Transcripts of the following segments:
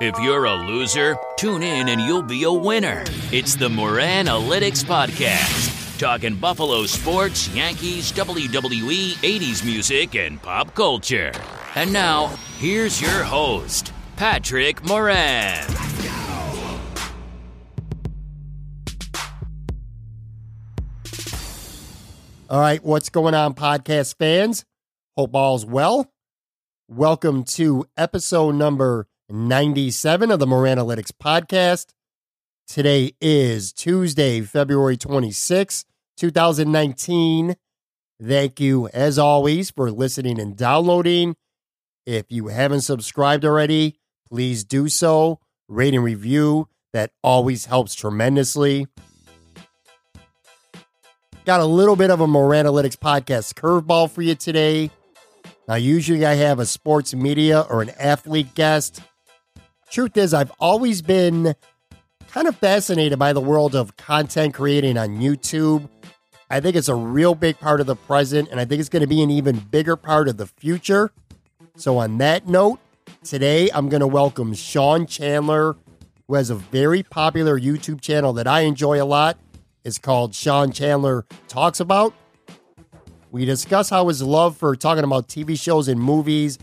If you're a loser, tune in and you'll be a winner. It's the Moran Analytics Podcast, talking Buffalo sports, Yankees, WWE, 80s music, and pop culture. And now, here's your host, Patrick Moran. All right, what's going on, podcast fans? Hope all's well. Welcome to episode number 97 of the Moran Analytics Podcast. Today is Tuesday, February 26, 2019. Thank you, as always, for listening and downloading. If you haven't subscribed already, please do so. Rate and review. That always helps tremendously. Got a little bit of a Moran Analytics podcast curveball for you today. Now, usually I have a sports media or an athlete guest. Truth is, I've always been kind of fascinated by the world of content creating on YouTube. I think it's a real big part of the present, and I think it's going to be an even bigger part of the future. So, on that note, today I'm going to welcome Sean Chandler, who has a very popular YouTube channel that I enjoy a lot. It's called Sean Chandler Talks About. We discuss how his love for talking about TV shows and movies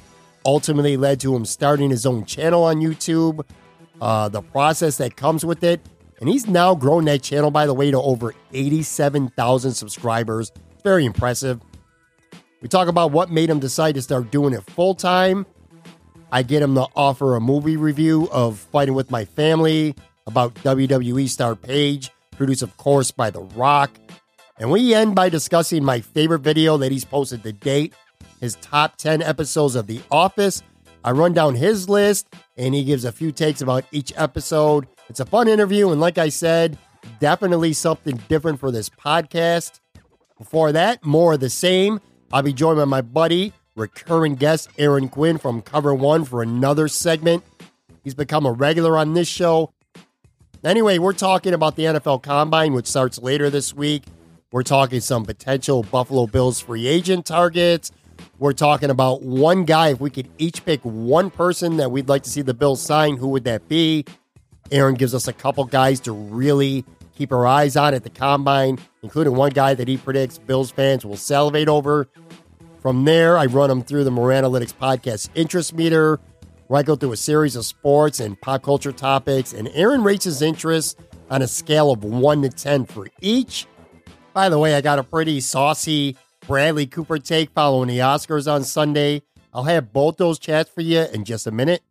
ultimately led to him starting his own channel on YouTube, uh, the process that comes with it. And he's now grown that channel, by the way, to over 87,000 subscribers. Very impressive. We talk about what made him decide to start doing it full time. I get him to offer a movie review of Fighting with My Family about WWE star Paige, produced, of course, by The Rock. And we end by discussing my favorite video that he's posted to date, his top 10 episodes of The Office. I run down his list and he gives a few takes about each episode. It's a fun interview, and like I said, definitely something different for this podcast. Before that, more of the same. I'll be joined by my buddy, recurring guest Aaron Quinn from Cover One for another segment. He's become a regular on this show. Anyway, we're talking about the NFL Combine, which starts later this week. We're talking some potential Buffalo Bills free agent targets. We're talking about one guy. If we could each pick one person that we'd like to see the Bills sign, who would that be? Aaron gives us a couple guys to really keep our eyes on at the combine, including one guy that he predicts Bills fans will salivate over. From there, I run them through the Moran Analytics podcast interest meter, where I go through a series of sports and pop culture topics, and Aaron rates his interest on a scale of 1 to 10 for each. By the way, I got a pretty saucy Bradley Cooper take following the Oscars on Sunday. I'll have both those chats for you in just a minute.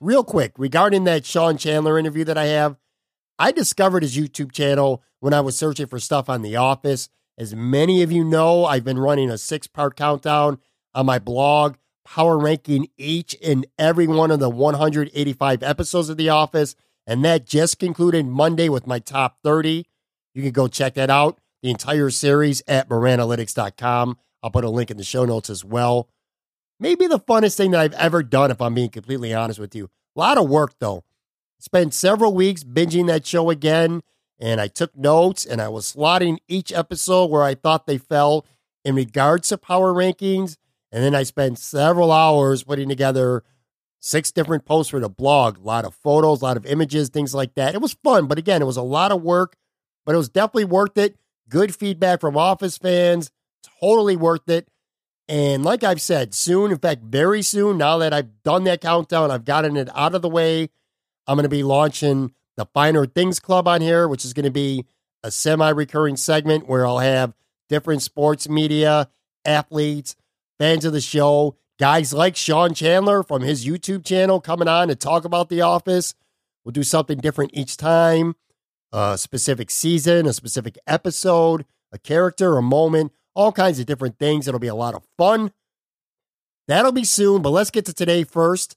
Real quick, regarding that Sean Chandler interview that I have, I discovered his YouTube channel when I was searching for stuff on The Office. As many of you know, I've been running a six part countdown on my blog, power ranking each and every one of the 185 episodes of The Office. And that just concluded Monday with my top 30. You can go check that out, the entire series at moranalytics.com. I'll put a link in the show notes as well. Maybe the funnest thing that I've ever done, if I'm being completely honest with you. A lot of work, though. Spent several weeks binging that show again, and I took notes and I was slotting each episode where I thought they fell in regards to power rankings. And then I spent several hours putting together six different posts for the blog, a lot of photos, a lot of images, things like that. It was fun, but again, it was a lot of work but it was definitely worth it. Good feedback from Office fans. Totally worth it. And like I've said, soon, in fact, very soon, now that I've done that countdown, I've gotten it out of the way, I'm going to be launching the Finer Things Club on here, which is going to be a semi recurring segment where I'll have different sports media, athletes, fans of the show, guys like Sean Chandler from his YouTube channel coming on to talk about The Office. We'll do something different each time a specific season, a specific episode, a character, a moment, all kinds of different things. It'll be a lot of fun. That'll be soon, but let's get to today first.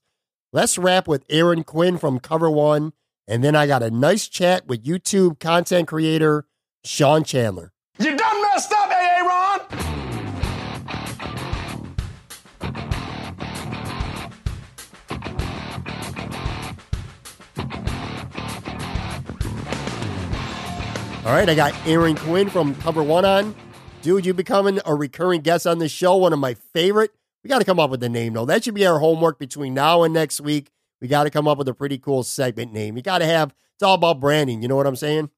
Let's wrap with Aaron Quinn from Cover One, and then I got a nice chat with YouTube content creator Sean Chandler. All right, I got Aaron Quinn from Cover One on. Dude, you becoming a recurring guest on the show, one of my favorite. We got to come up with a name, though. That should be our homework between now and next week. We we got to come up with a pretty cool segment name. You got to have, it's all about branding. You know what I'm saying?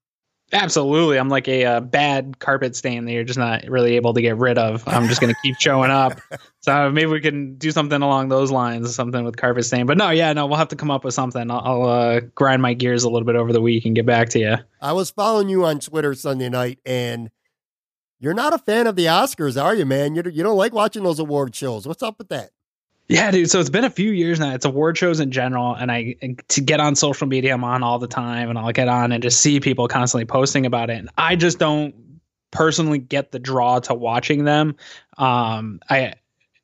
Absolutely. I'm like a, uh, bad carpet stain that you're just not really able to get rid of. I'm just going to keep showing up. So maybe we can do something along those lines, something with carpet stain. But no, yeah, no, we'll have to come up with something. I'll, I'll uh, grind my gears a little bit over the week and get back to you. I was following you on Twitter Sunday night, and you're not a fan of the Oscars, are you, man? You, you don't like watching those award shows. What's up with that? Yeah, dude. So it's been a few years now. It's award shows in general, and I to get on social media, I'm on all the time, and I'll get on and just see people constantly posting about it. And I just don't personally get the draw to watching them. Um, I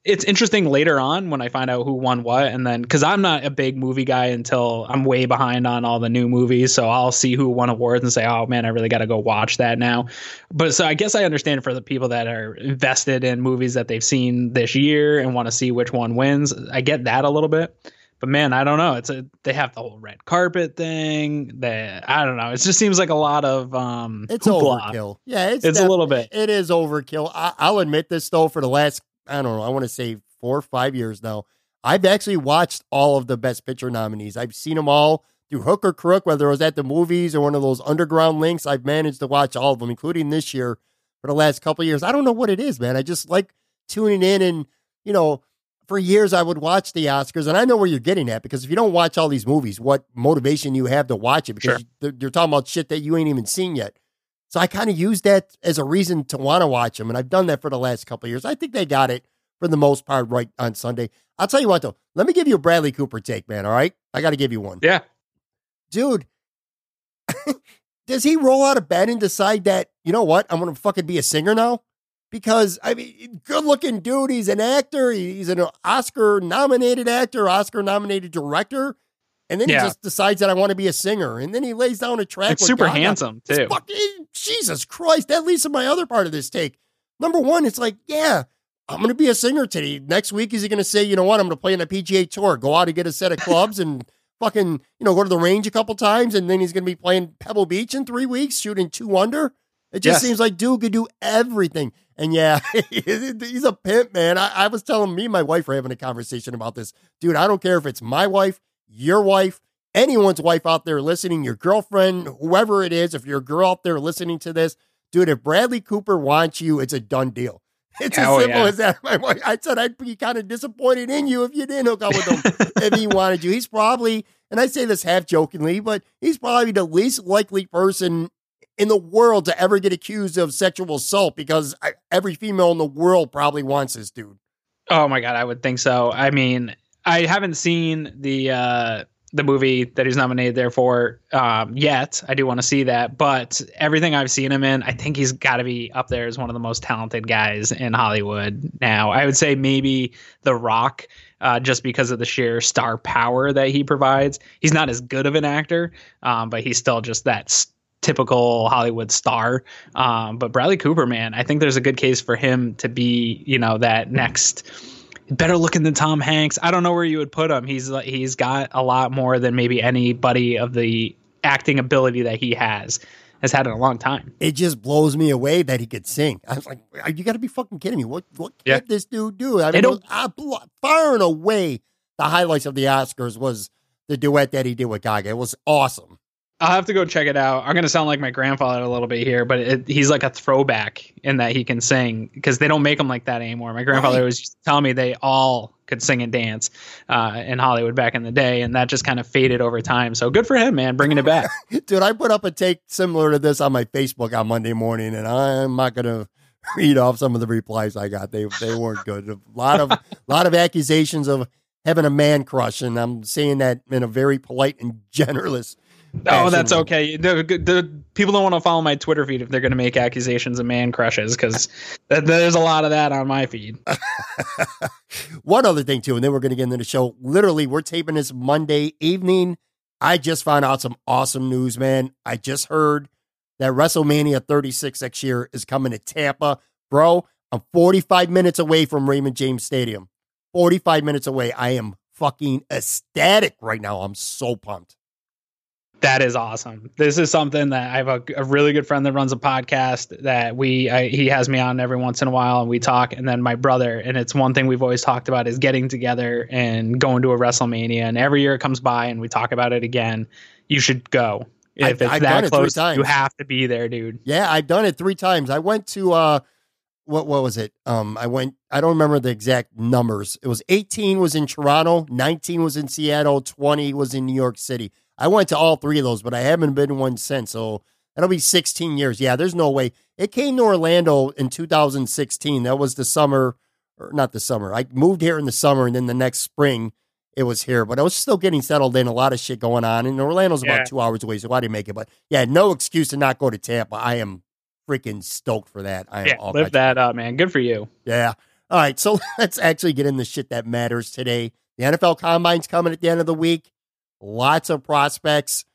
it's interesting later on when I find out who won what, and then because I'm not a big movie guy until I'm way behind on all the new movies, so I'll see who won awards and say, "Oh man, I really got to go watch that now." But so I guess I understand for the people that are invested in movies that they've seen this year and want to see which one wins. I get that a little bit, but man, I don't know. It's a they have the whole red carpet thing. That I don't know. It just seems like a lot of um. It's hoopla. overkill. Yeah, it's, it's def- a little bit. It is overkill. I, I'll admit this though. For the last I don't know, I want to say four or five years now. I've actually watched all of the Best Picture nominees. I've seen them all through hook or crook, whether it was at the movies or one of those underground links. I've managed to watch all of them, including this year for the last couple years. I don't know what it is, man. I just like tuning in and, you know, for years I would watch the Oscars, and I know where you're getting at because if you don't watch all these movies, what motivation you have to watch it because sure. you're talking about shit that you ain't even seen yet. So I kind of use that as a reason to want to watch them, and I've done that for the last couple years. I think they got it for the most part right on Sunday. I'll tell you what though, let me give you a Bradley Cooper take, man. All right, I got to give you one. Yeah, dude. does he roll out of bed and decide that you know what I'm gonna fucking be a singer now? Because I mean, good looking dude. He's an actor. He's an Oscar nominated actor, Oscar nominated director. And then yeah. he just decides that I want to be a singer. And then he lays down a track. It's super Gaga. handsome too. Fucking, Jesus Christ. That leads to my other part of this take. Number one, it's like, yeah, I'm going to be a singer today. Next week, is he going to say, you know what, I'm going to play in a PGA tour, go out and get a set of clubs and fucking, you know, go to the range a couple times. And then he's going to be playing Pebble Beach in three weeks, shooting two under. It just yes. seems like dude could do everything. And yeah, he's a pimp, man. I, I was telling me, my wife were having a conversation about this. Dude, I don't care if it's my wife, your wife, anyone's wife out there listening, your girlfriend, whoever it is, if you're a girl out there listening to this, dude, if Bradley Cooper wants you, it's a done deal. It's Hell as simple yeah. as that. I said I'd be kind of disappointed in you if you didn't hook up with him if he wanted you. He's probably, and I say this half jokingly, but he's probably the least likely person in the world to ever get accused of sexual assault because every female in the world probably wants this dude. Oh my god, I would think so. I mean, I haven't seen the uh the movie that he's nominated there for um, yet. I do want to see that, but everything I've seen him in, I think he's got to be up there as one of the most talented guys in Hollywood now. I would say maybe The Rock, uh, just because of the sheer star power that he provides. He's not as good of an actor, um, but he's still just that typical Hollywood star. Um, but Bradley Cooper, man, I think there's a good case for him to be, you know, that next better looking than Tom Hanks. I don't know where you would put him. He's he's got a lot more than maybe anybody of the acting ability that he has has had in a long time. It just blows me away that he could sing. I was like, you got to be fucking kidding me. What what yeah. can this dude do? I mean, I, far and away the highlights of the Oscars was the duet that he did with Gaga. It was awesome. I'll have to go check it out. I'm going to sound like my grandfather a little bit here, but it, he's like a throwback in that he can sing because they don't make them like that anymore. My grandfather right. was telling me they all could sing and dance uh, in Hollywood back in the day, and that just kind of faded over time. So good for him, man, bringing it back. Dude, I put up a take similar to this on my Facebook on Monday morning, and I'm not going to read off some of the replies I got. They they weren't good. A lot of lot of accusations of having a man crush, and I'm saying that in a very polite and generous Oh, that's okay. The, the, people don't want to follow my Twitter feed if they're going to make accusations of man crushes because there's a lot of that on my feed. One other thing too, and then we're going to get into the show. Literally, we're taping this Monday evening. I just found out some awesome news, man. I just heard that WrestleMania 36 next year is coming to Tampa, bro. I'm 45 minutes away from Raymond James Stadium. 45 minutes away. I am fucking ecstatic right now. I'm so pumped. That is awesome. This is something that I have a, a really good friend that runs a podcast that we I, he has me on every once in a while and we talk. And then my brother, and it's one thing we've always talked about is getting together and going to a WrestleMania. And every year it comes by and we talk about it again. You should go if I've- it's I've that done it three close. times. You have to be there, dude. Yeah, I've done it three times. I went to uh what what was it? Um I went I don't remember the exact numbers. It was 18 was in Toronto, 19 was in Seattle, 20 was in New York City. I went to all three of those, but I haven't been one since. So that'll be 16 years. Yeah, there's no way. It came to Orlando in 2016. That was the summer or not the summer. I moved here in the summer and then the next spring it was here, but I was still getting settled in. A lot of shit going on, and Orlando's Yeah. about two hours away, so I didn't make it. But yeah, no excuse to not go to Tampa. I am freaking stoked for that. I am Yeah, all live that up, man. Good for you. Yeah. All right, so let's actually get in the shit that matters today. The NFL Combine's coming at the end of the week. Lots of prospects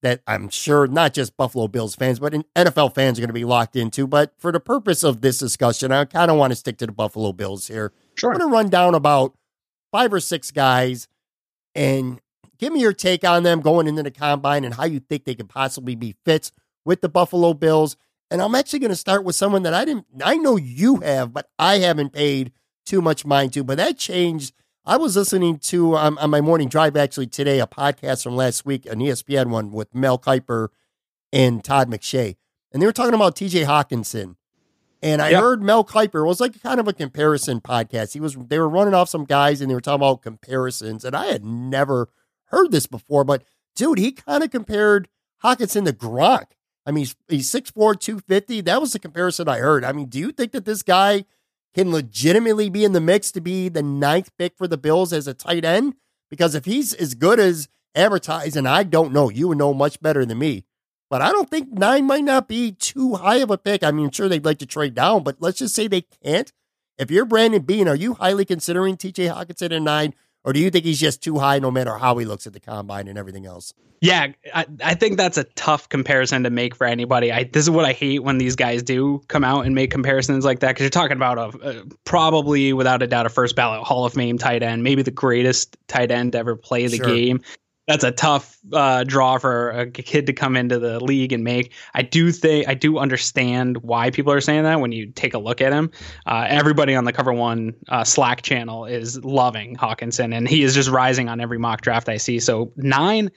that I'm sure not just Buffalo Bills fans, but NFL fans are going to be locked into. But for the purpose of this discussion, I kind of want to stick to the Buffalo Bills here. Sure. I'm going to run down about five or six guys and give me your take on them going into the combine and how you think they could possibly be fits with the Buffalo Bills. And I'm actually going to start with someone that I didn't, I know you have, but I haven't paid too much mind to. But that changed. I was listening to um, on my morning drive actually today a podcast from last week, an ESPN one with Mel Kiper and Todd McShay, and they were talking about T.J. Hockenson. And I Yep. heard Mel Kiper was like kind of a comparison podcast. He was they were running off some guys and they were talking about comparisons, and I had never heard this before. But dude, he kind of compared Hawkinson to Gronk. I mean, he's, he's 6'4", 250. That was the comparison I heard. I mean, do you think that this guy can legitimately be in the mix to be the ninth pick for the Bills as a tight end? Because if he's as good as advertised, and I don't know, you would know much better than me. But I don't think nine might not be too high of a pick. I mean, sure they'd like to trade down, but let's just say they can't. If you're Brandon Beane, are you highly considering TJ Hockenson at nine, or do you think he's just too high no matter how he looks at the combine and everything else? Yeah, I, I think that's a tough comparison to make for anybody. I this is what I hate when these guys do come out and make comparisons like that because you're talking about a, a probably without a doubt a first ballot Hall of Fame tight end, maybe the greatest tight end to ever play the Sure. game. That's a tough uh, draw for a kid to come into the league and make. I do think I do understand why people are saying that when you take a look at him. Uh, everybody on the Cover One uh, Slack channel is loving Hockenson, and he is just rising on every mock draft I see. So nine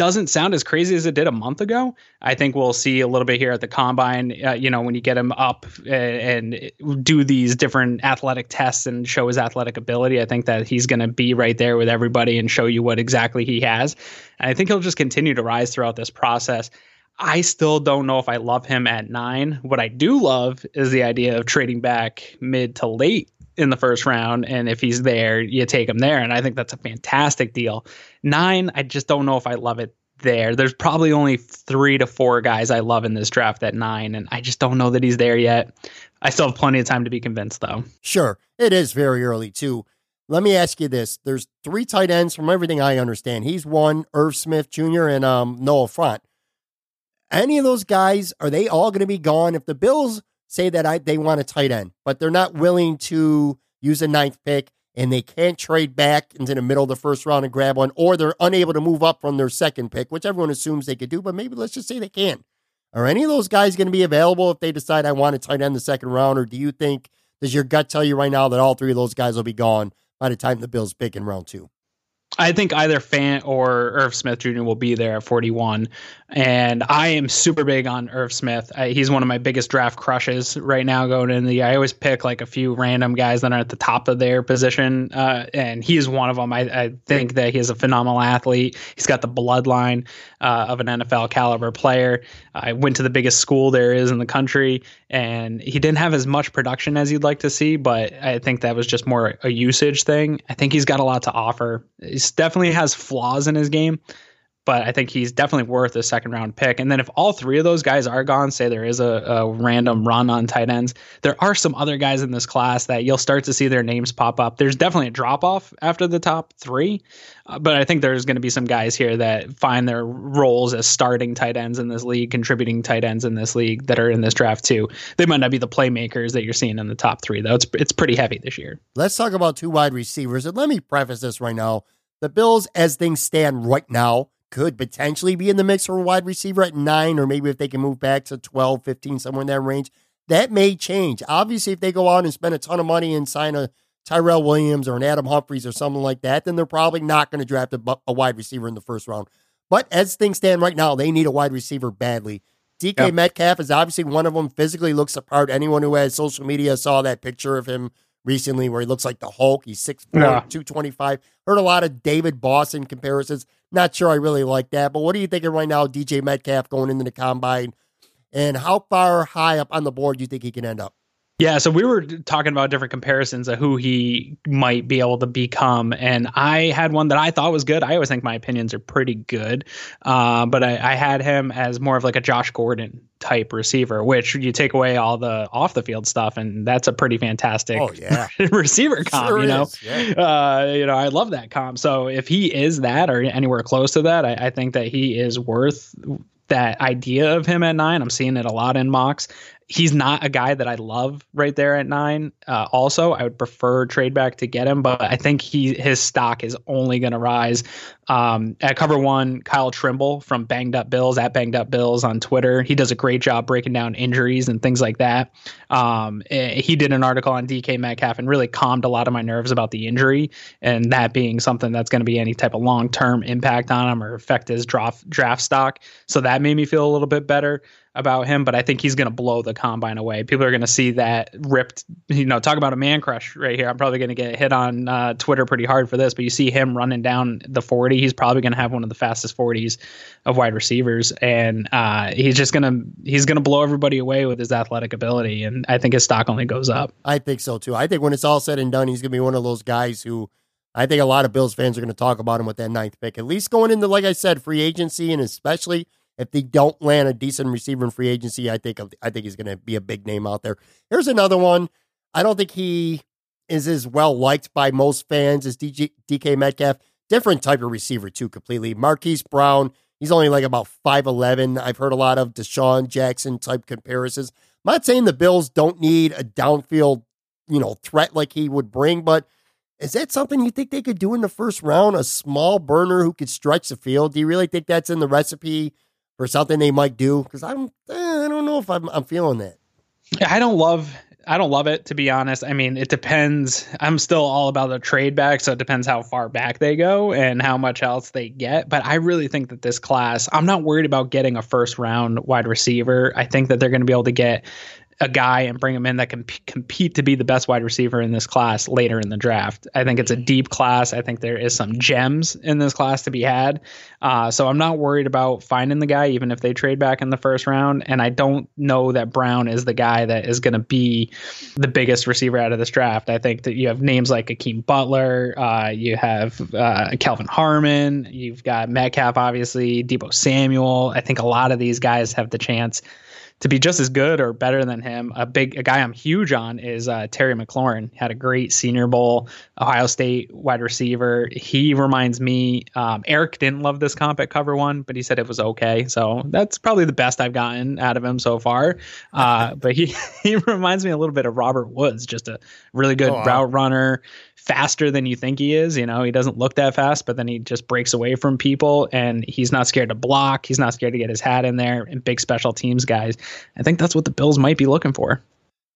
doesn't sound as crazy as it did a month ago. I think we'll see a little bit here at the combine. Uh, you know, when you get him up and, and do these different athletic tests and show his athletic ability, I think that he's going to be right there with everybody and show you what exactly he has. And I think he'll just continue to rise throughout this process. I still don't know if I love him at nine. What I do love is the idea of trading back mid to late in the first round. And if he's there, you take him there. And I think that's a fantastic deal. Nine, I just don't know if I love it there. There's probably only three to four guys I love in this draft at nine. And I just don't know that he's there yet. I still have plenty of time to be convinced, though. Sure, it is very early too. Let me ask you this: There's three tight ends from everything I understand. He's one, Irv Smith Jr. and um, Noah Fant. Any of those guys are they all going to be gone if the Bills say that I, they want a tight end, but they're not willing to use a ninth pick and they can't trade back into the middle of the first round and grab one, or they're unable to move up from their second pick, which everyone assumes they could do, but maybe let's just say they can. Are any of those guys going to be available if they decide I want a tight end the second round, or do you think does your gut tell you right now that all three of those guys will be gone by the time the Bills pick in round two? I think either Fant or Irv Smith Jr. will be there at 41. And I am super big on Irv Smith. I, he's one of my biggest draft crushes right now going in the I always pick like a few random guys that are at the top of their position. Uh, and he is one of them. I, I think that he is a phenomenal athlete. He's got the bloodline uh, of an NFL caliber player. I went to the biggest school there is in the country, and he didn't have as much production as you'd like to see, but I think that was just more a usage thing. I think he's got a lot to offer. Definitely has flaws in his game, but I think he's definitely worth a second round pick. And then if all three of those guys are gone, say there is a, a random run on tight ends, there are some other guys in this class that you'll start to see their names pop up. There's definitely a drop off after the top three, uh, but I think there's going to be some guys here that find their roles as starting tight ends in this league, contributing tight ends in this league that are in this draft too. They might not be the playmakers that you're seeing in the top three, though. It's it's pretty heavy this year. Let's talk about two wide receivers. And let me preface this right now. The Bills, as things stand right now, could potentially be in the mix for a wide receiver at nine, or maybe if they can move back to 12, 15, somewhere in that range. That may change. Obviously, if they go out and spend a ton of money and sign a Tyrell Williams or an Adam Humphries or something like that, then they're probably not going to draft a, a, wide receiver in the first round. But as things stand right now, they need a wide receiver badly. DK yep. Metcalf is obviously one of them. Physically looks apart. Anyone who has social media saw that picture of him recently where he looks like the Hulk. He's 6'4, yeah. 225. Heard a lot of David Boston comparisons. Not sure I really like that. But what are you thinking right now, DJ Metcalf going into the combine? And how far high up on the board do you think he can end up? Yeah, so we were talking about different comparisons of who he might be able to become, and I had one that I thought was good. I always think my opinions are pretty good, uh, but I, I, had him as more of like a Josh Gordon type receiver, which you take away all the off the field stuff, and that's a pretty fantastic oh, yeah. receiver comp. Sure you know, yeah. uh, you know, I love that comp. So if he is that or anywhere close to that, I, I think that he is worth that idea of him at nine. I'm seeing it a lot in mocks he's not a guy that I love right there at nine. Uh, also, I would prefer trade back to get him, but I think he his stock is only going to rise. Um, at cover one, Kyle Trimble from Banged Up Bills at Banged Up Bills on Twitter. He does a great job breaking down injuries and things like that. Um, eh, he did an article on DK Metcalf and really calmed a lot of my nerves about the injury and that being something that's going to be any type of long term impact on him or affect his draft draft stock. So that made me feel a little bit better about him, but I think he's going to blow the combine away. People are going to see that ripped, you know, talk about a man crush right here. I'm probably going to get hit on uh, Twitter pretty hard for this, but you see him running down the 40. He's probably going to have one of the fastest 40s of wide receivers, and uh, he's just going to he's going to blow everybody away with his athletic ability. And I think his stock only goes up. I think so too. I think when it's all said and done, he's going to be one of those guys who. I think a lot of Bills fans are going to talk about him with that ninth pick, at least going into, like I said, free agency, and especially if they don't land a decent receiver in free agency, I think I think he's going to be a big name out there. Here's another one. I don't think he is as well liked by most fans as DJ, DK Metcalf. Different type of receiver too, completely. Marquise Brown. He's only like about five eleven. I've heard a lot of DeSean Jackson type comparisons. I'm not saying the Bills don't need a downfield, you know, threat like he would bring, but is that something you think they could do in the first round? A small burner who could stretch the field? Do you really think that's in the recipe or something they might do? Because I'm eh, I don't know if I'm I'm feeling that. I don't love I don't love it to be honest. I mean, it depends. I'm still all about the trade back, so it depends how far back they go and how much else they get. But I really think that this class, I'm not worried about getting a first round wide receiver. I think that they're going to be able to get a guy and bring him in that can p- compete to be the best wide receiver in this class later in the draft. I think it's a deep class. I think there is some gems in this class to be had. Uh, so I'm not worried about finding the guy, even if they trade back in the first round. And I don't know that Brown is the guy that is going to be the biggest receiver out of this draft. I think that you have names like Hakeem Butler, uh, you have uh, Kelvin Harmon, you've got Metcalf, obviously, Deebo Samuel. I think a lot of these guys have the chance to be just as good or better than him. A big a guy I'm huge on is uh, Terry McLaurin. Had a great Senior Bowl, Ohio State wide receiver. He reminds me. Um, Eric didn't love this comp at cover one, but he said it was okay. So that's probably the best I've gotten out of him so far. Uh, but he he reminds me a little bit of Robert Woods, just a really good oh, wow. route runner faster than you think he is. You know, he doesn't look that fast, but then he just breaks away from people and he's not scared to block. He's not scared to get his hat in there and big special teams guys. I think that's what the Bills might be looking for.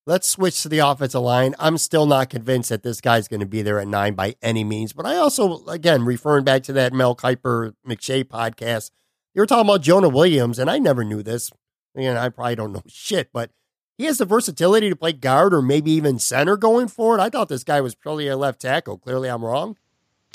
Let's switch to the offensive line. I'm still not convinced that this guy's going to be there at nine by any means. But I also, again, referring back to that Mel Kiper McShay podcast, you were talking about Jonah Williams, and I never knew this. And I probably don't know shit, but he has the versatility to play guard or maybe even center going forward. I thought this guy was purely a left tackle. Clearly, I'm wrong.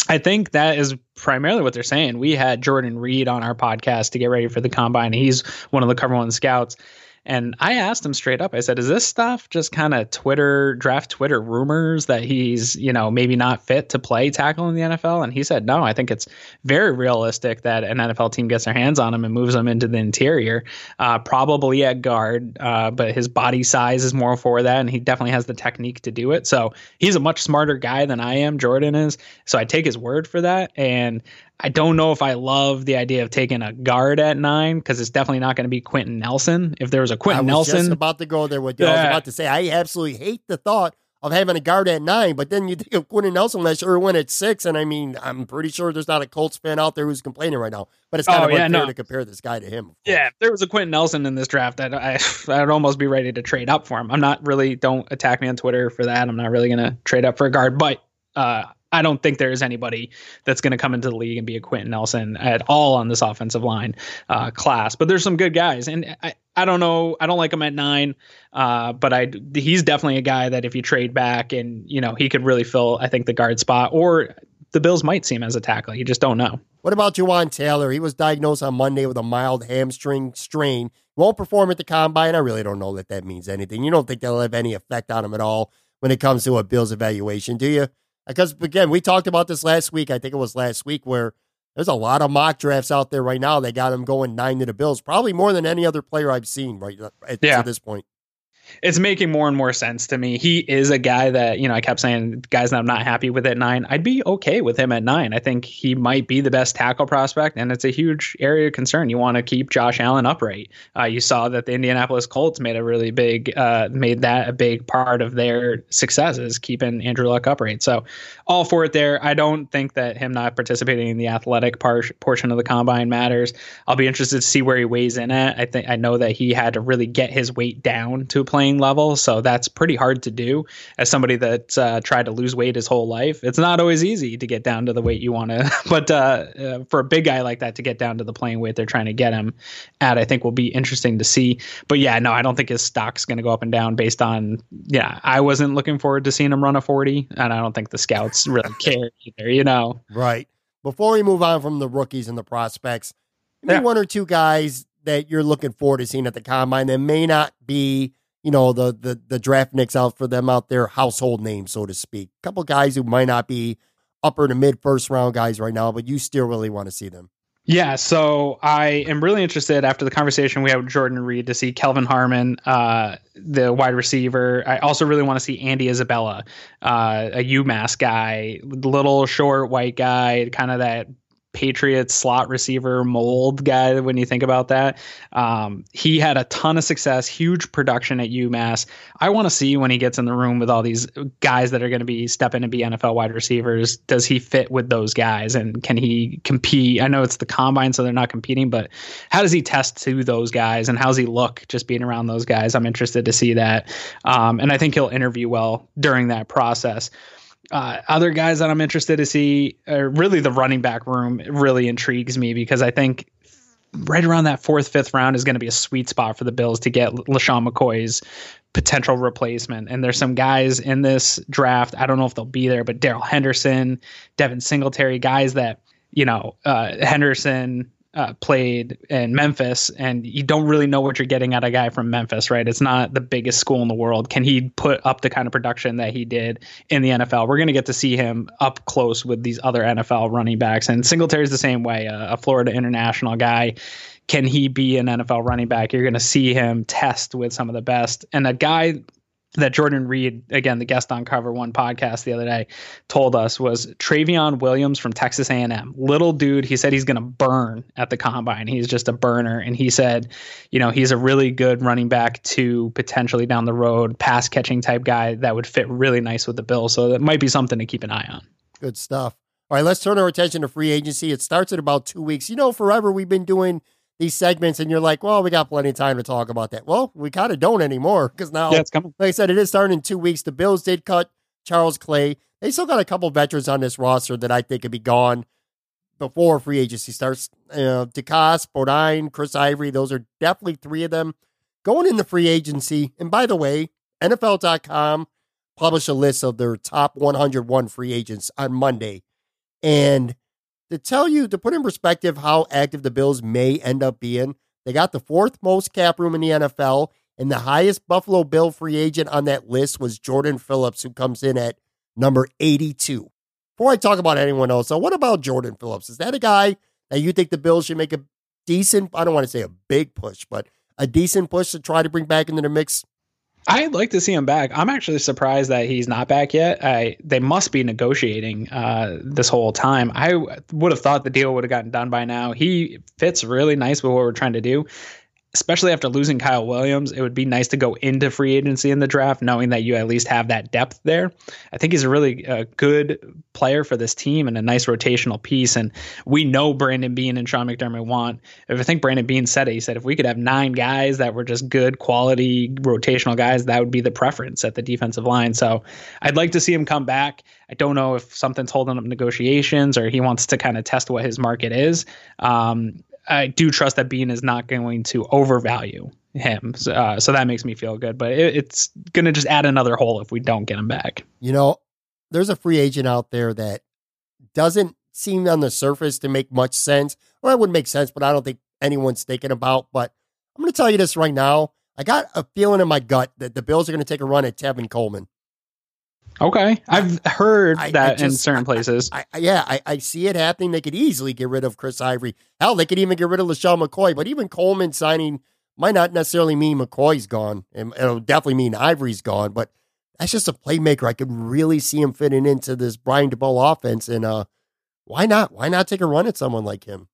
I think that is primarily what they're saying. We had Jordan Reid on our podcast to get ready for the combine. He's one of the cover one scouts. And I asked him straight up, I said, is this stuff just kind of Twitter, draft Twitter rumors that he's, you know, maybe not fit to play tackle in the NFL? And he said, no, I think it's very realistic that an NFL team gets their hands on him and moves him into the interior, uh, probably at guard, uh, but his body size is more for that. And he definitely has the technique to do it. So he's a much smarter guy than I am, Jordan is. So I take his word for that. And I don't know if I love the idea of taking a guard at nine because it's definitely not going to be Quenton Nelson. If there was a Quenton Nelson, about to go there with you. Yeah. I was about to say I absolutely hate the thought of having a guard at nine. But then you think of Quenton Nelson last year went at six, and I mean, I'm pretty sure there's not a Colts fan out there who's complaining right now. But it's kind Oh, of yeah, unfair no. to compare this guy to him. Yeah, if there was a Quenton Nelson in this draft, I'd, I, I'd almost be ready to trade up for him. I'm not really, don't attack me on Twitter for that. I'm not really going to trade up for a guard, but uh, I don't think there is anybody that's going to come into the league and be a Quenton Nelson at all on this offensive line uh, class. But there's some good guys, and I, I don't know, I don't like him at nine, uh, but I he's definitely a guy that if you trade back and you know he could really fill, I think the guard spot, or the Bills might see him as a tackle. You just don't know. What about Jawaan Taylor? He was diagnosed on Monday with a mild hamstring strain. Won't perform at the combine. I really don't know that that means anything. You don't think that'll have any effect on him at all when it comes to a Bills evaluation, do you? Because again, we talked about this last week. I think it was last week where there's a lot of mock drafts out there right now. They got him going nine to the Bills, probably more than any other player I've seen right uh, at, Yeah. to this point. It's making more and more sense to me. He is a guy that, you know, I kept saying guys that I'm not happy with at nine. I'd be okay with him at nine. I think he might be the best tackle prospect, and it's a huge area of concern. You want to keep Josh Allen upright. Uh, you saw that the Indianapolis Colts made a really big, uh, made that a big part of their success is keeping Andrew Luck upright. So all for it there. I don't think that him not participating in the athletic par- portion of the combine matters. I'll be interested to see where he weighs in at. I think I know that he had to really get his weight down to a playing level, so that's pretty hard to do. As somebody that's uh, tried to lose weight his whole life, it's not always easy to get down to the weight you want to. but uh, uh, for a big guy like that to get down to the playing weight they're trying to get him at, I think will be interesting to see. But yeah, no, I don't think his stock's going to go up and down based on. Yeah, I wasn't looking forward to seeing him run a forty, and I don't think the scouts really care either. You know. Right. Before we move on from the rookies and the prospects, maybe Yeah. one or two guys that you're looking forward to seeing at the combine that may not be, you know, the the the draft nicks out for them out there, household names, so to speak. A couple guys who might not be upper to mid first round guys right now, but you still really want to see them. Yeah, so I am really interested after the conversation we had with Jordan Reid to see Kelvin Harmon, uh, the wide receiver. I also really want to see Andy Isabella, uh, a UMass guy, little short white guy, kind of that Patriots slot receiver mold guy when you think about that. Um, he had a ton of success, huge production at UMass. I want to see when he gets in the room with all these guys that are going to be stepping to be NFL wide receivers. Does he fit with those guys and can he compete? I know it's the combine, so they're not competing, but how does he test to those guys and how's he look just being around those guys? I'm interested to see that. Um, and I think he'll interview well during that process. Uh, other guys that I'm interested to see, uh, really the running back room really intrigues me because I think right around that fourth, fifth round is going to be a sweet spot for the Bills to get LeSean McCoy's potential replacement. And there's some guys in this draft. I don't know if they'll be there, but Darrell Henderson, Devin Singletary, guys that, you know, uh, Henderson uh, played in Memphis, and you don't really know what you're getting at a guy from Memphis, right? It's not the biggest school in the world. Can he put up the kind of production that he did in the NFL? We're going to get to see him up close with these other NFL running backs, and Singletary's the same way, a, a Florida international guy. Can he be an NFL running back? You're going to see him test with some of the best, and a guy that Jordan Reid, again, the guest on Cover One podcast the other day, told us was Trayveon Williams from Texas A&M. Little dude, he said he's going to burn at the combine. He's just a burner, and he said, you know, he's a really good running back to potentially down the road pass catching type guy that would fit really nice with the Bills. So that might be something to keep an eye on. Good stuff. All right, let's turn our attention to free agency. It starts in about two weeks. You know, forever we've been doing these segments, and you're like, well, we got plenty of time to talk about that. Well, we kind of don't anymore because now, Yeah, it's coming. like I said, it is starting in two weeks. The Bills did cut Charles Clay. They still got a couple veterans on this roster that I think could be gone before free agency starts. You know, Ducasse, Bodine, Chris Ivory, those are definitely three of them going into free agency. And by the way, NFL.com published a list of their top 101 free agents on Monday. And to tell you, to put in perspective how active the Bills may end up being, they got the fourth most cap room in the NFL, and the highest Buffalo Bill free agent on that list was Jordan Phillips, who comes in at number 82. Before I talk about anyone else, so what about Jordan Phillips? Is that a guy that you think the Bills should make a decent, I don't want to say a big push, but a decent push to try to bring back into the mix? I'd like to see him back. I'm actually surprised that he's not back yet. I they must be negotiating uh, this whole time. I would have thought the deal would have gotten done by now. He fits really nice with what we're trying to do. Especially after losing Kyle Williams, it would be nice to go into free agency in the draft knowing that you at least have that depth there. I think he's a really uh, good player for this team and a nice rotational piece. And we know Brandon Beane and Sean McDermott want. If I think Brandon Beane said it, he said if we could have nine guys that were just good quality rotational guys, that would be the preference at the defensive line. So I'd like to see him come back. I don't know if something's holding up negotiations or he wants to kind of test what his market is. Um, I do trust that Beane is not going to overvalue him. So, uh, so that makes me feel good. But it, it's going to just add another hole if we don't get him back. You know, there's a free agent out there that doesn't seem on the surface to make much sense. Well, it would make sense, but I don't think anyone's thinking about. But I'm going to tell you this right now. I got a feeling in my gut that the Bills are going to take a run at Tevin Coleman. Okay, I've heard I, that I just, in certain places. I, yeah, I, see it happening. They could easily get rid of Chris Ivory. Hell, they could even get rid of LeSean McCoy. But even Coleman signing might not necessarily mean McCoy's gone. It'll definitely mean Ivory's gone. But that's just a playmaker. I could really see him fitting into this Brian Daboll offense. And uh, why not? Why not take a run at someone like him?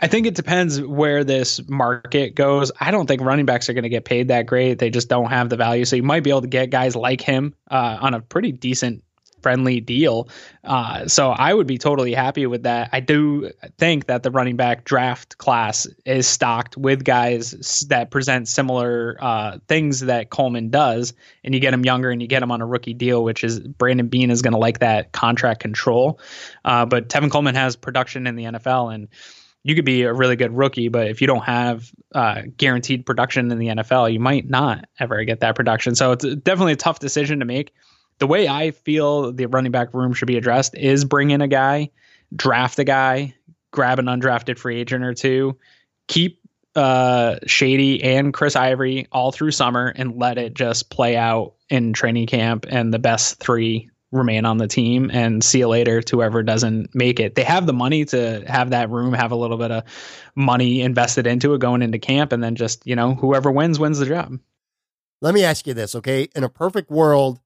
I think it depends where this market goes. I don't think running backs are going to get paid that great. They just don't have the value. So you might be able to get guys like him uh, on a pretty decent friendly deal. Uh, so I would be totally happy with that. I do think that the running back draft class is stocked with guys that present similar uh, things that Coleman does, and you get him younger and you get him on a rookie deal, which is Brandon Beane is going to like that contract control. Uh, but Tevin Coleman has production in the NFL and you could be a really good rookie, but if you don't have uh, guaranteed production in the NFL, you might not ever get that production. So it's definitely a tough decision to make. The way I feel the running back room should be addressed is bring in a guy, draft a guy, grab an undrafted free agent or two, keep uh, Shady and Chris Ivory all through summer and let it just play out in training camp and the best three remain on the team and see you later to whoever doesn't make it. They have the money to have that room, have a little bit of money invested into it going into camp, and then just, you know, whoever wins wins the job. Let me ask you this, okay? In a perfect world,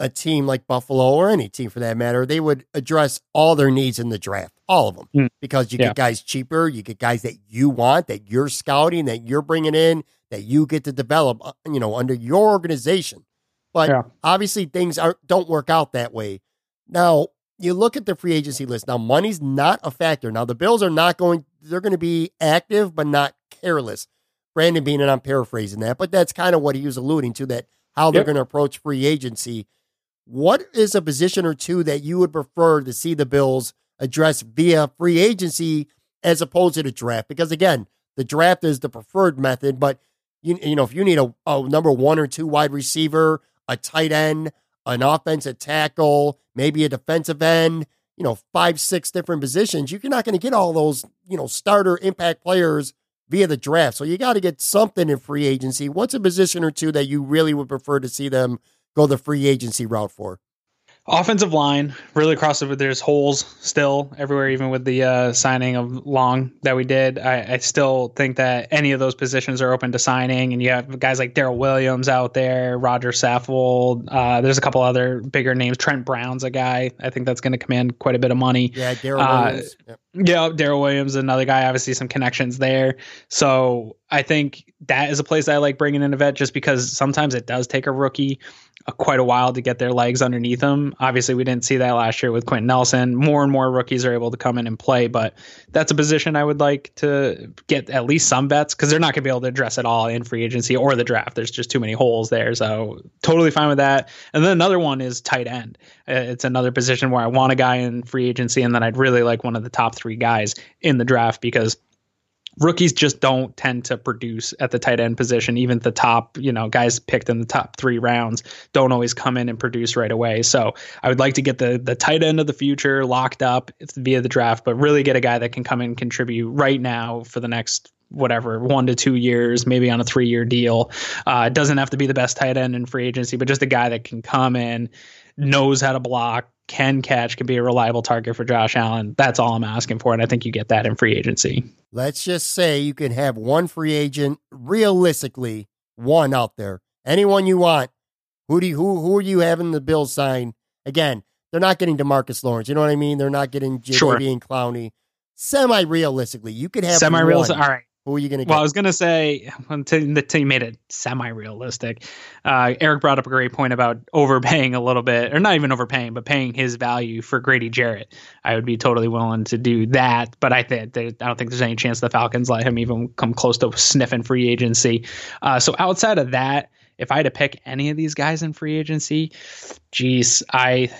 a team like Buffalo or any team for that matter, they would address all their needs in the draft, all of them, mm. because you yeah. get guys cheaper, you get guys that you want, that you're scouting, that you're bringing in, that you get to develop, uh, you know, under your organization. But yeah. obviously, things are don't work out that way. Now, you look at the free agency list. Now, money's not a factor. Now, the Bills are not going, they're going to be active, but not careless. Brandon Beane, and I'm paraphrasing that, but that's kind of what he was alluding to that how they're yep. going to approach free agency. What is a position or two that you would prefer to see the Bills address via free agency as opposed to the draft? Because again, the draft is the preferred method, but you, you know, if you need a, a number one or two wide receiver, a tight end, an offensive tackle, maybe a defensive end, you know, five, six different positions. You're not going to get all those, you know, starter impact players via the draft. So you got to get something in free agency. What's a position or two that you really would prefer to see them go the free agency route for? Offensive line, really across the there's holes still everywhere, even with the uh, signing of Long that we did. I, I, still think that any of those positions are open to signing, and you have guys like Daryl Williams out there, Roger Saffold. Uh, there's a couple other bigger names. Trent Brown's a guy I think that's going to command quite a bit of money. Yeah, Daryl uh, Williams. Yep. Yeah, Daryl Williams, another guy. Obviously, some connections there. So I think that is a place I like bringing in a vet, just because sometimes it does take a rookie a, quite a while to get their legs underneath them. Obviously, we didn't see that last year with Quenton Nelson. More and more rookies are able to come in and play, but that's a position I would like to get at least some bets because they're not going to be able to address it all in free agency or the draft. There's just too many holes there. So totally fine with that. And then another one is tight end. Uh, it's another position where I want a guy in free agency, and then I'd really like one of the top three guys in the draft because rookies just don't tend to produce at the tight end position. Even the top, you know, guys picked in the top three rounds don't always come in and produce right away. So I would like to get the the tight end of the future locked up via the draft, but really get a guy that can come in and contribute right now for the next whatever one to two years, maybe on a three year deal. Uh, it doesn't have to be the best tight end in free agency, but just a guy that can come in, knows how to block, can catch, can be a reliable target for Josh Allen. That's all I'm asking for. And I think you get that in free agency. Let's just say you can have one free agent, realistically, one out there. Anyone you want. Who do you, who who are you having the Bills sign? Again, they're not getting Demarcus Lawrence. You know what I mean? They're not getting Jadeveon sure. Clowney. Semi realistically, you could have semi realistic. All right. Who are you going to? Well, I was going to say until, until you made it semi-realistic. Uh, Eric brought up a great point about overpaying a little bit, or not even overpaying, but paying his value for Grady Jarrett. I would be totally willing to do that, but I think I don't think there's any chance the Falcons let him even come close to sniffing free agency. Uh, so outside of that, if I had to pick any of these guys in free agency, geez, I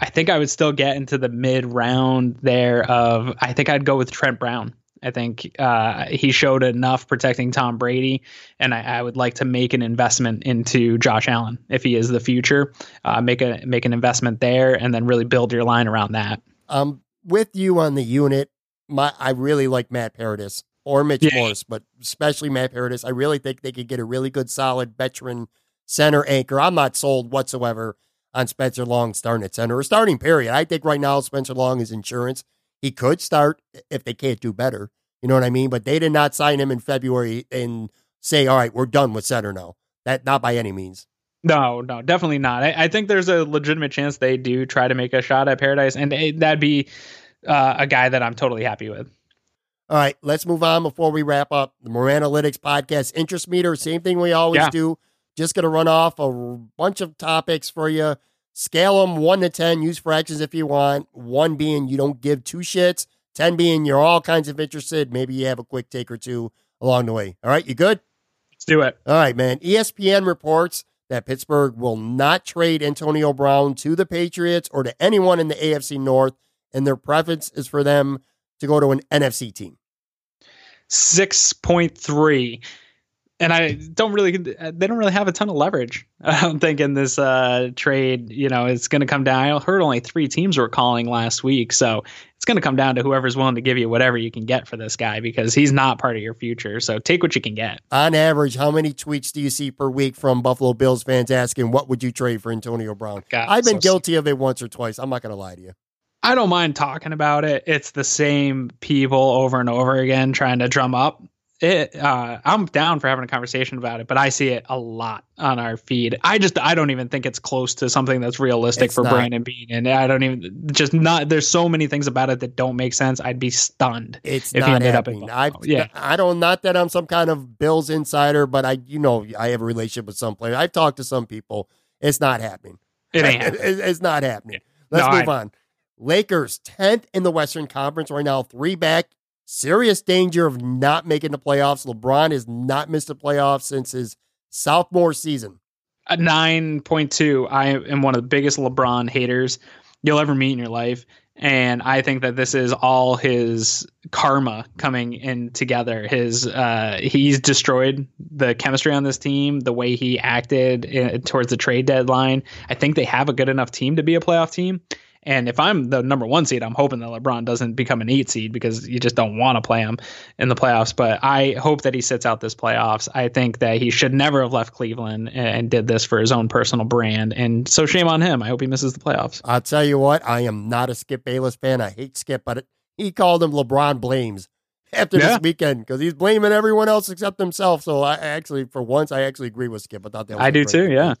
I think I would still get into the mid round there of I think I'd go with Trent Brown. I think uh, he showed enough protecting Tom Brady, and I, I, would like to make an investment into Josh Allen if he is the future. Uh, make a make an investment there, and then really build your line around that. Um, with you on the unit, my I really like Matt Paradis or Mitch yeah. Morse, but especially Matt Paradis. I really think they could get a really good, solid veteran center anchor. I'm not sold whatsoever on Spencer Long starting at center or starting period. I think right now Spencer Long is insurance. He could start if they can't do better. You know what I mean? But they did not sign him in February and say, all right, we're done with center now. That not by any means. No, no, definitely not. I, I think there's a legitimate chance they do try to make a shot at Paradis, and it, that'd be uh, a guy that I'm totally happy with. All right, let's move on before we wrap up. The More Analytics podcast interest meter, same thing we always yeah. do. Just going to run off a bunch of topics for you. Scale them one to 10, use fractions if you want. One being you don't give two shits, 10 being you're all kinds of interested. Maybe you have a quick take or two along the way. All right, you good? Let's do it. All right, man. ESPN reports that Pittsburgh will not trade Antonio Brown to the Patriots or to anyone in the AFC North, and their preference is for them to go to an NFC team. 6.3 and I don't really, they don't really have a ton of leverage. I don't think in this uh, trade, you know, it's going to come down. I heard only three teams were calling last week, so it's going to come down to whoever's willing to give you whatever you can get for this guy because he's not part of your future. So take what you can get. On average, how many tweets do you see per week from Buffalo Bills fans asking, "What would you trade for Antonio Brown?" God, I've been so guilty of it once or twice. I'm not going to lie to you. I don't mind talking about it. It's the same people over and over again trying to drum up it uh, i'm down for having a conversation about it but i see it a lot on our feed. I just i don't even think it's close to something that's realistic it's for not. brandon beane and i don't even just not there's so many things about it that don't make sense. I'd be stunned it's if not he ended happening. up I, yeah. I don't not that i'm some kind of bills insider but i you know i have a relationship with some players i've talked to some people. It's not happening. It ain't happening. it's not happening. Let's no, move I, on. Lakers 10th in the western conference right now three back serious danger of not making the playoffs. LeBron has not missed a playoff since his sophomore season. A 9.2. I am one of the biggest LeBron haters you'll ever meet in your life. And I think that this is all his karma coming in together. His uh, he's destroyed the chemistry on this team, the way he acted in, uh, towards the trade deadline. I think they have a good enough team to be a playoff team. And if I'm the number one seed, I'm hoping that LeBron doesn't become an eight seed because you just don't want to play him in the playoffs. But I hope that he sits out this playoffs. I think that he should never have left Cleveland and did this for his own personal brand. And so shame on him. I hope he misses the playoffs. I'll tell you what, I am not a Skip Bayless fan. I hate Skip, but he called him LeBron blames after yeah. this weekend because he's blaming everyone else except himself. So I actually, for once, I actually agree with Skip. I thought that I do too. Yeah.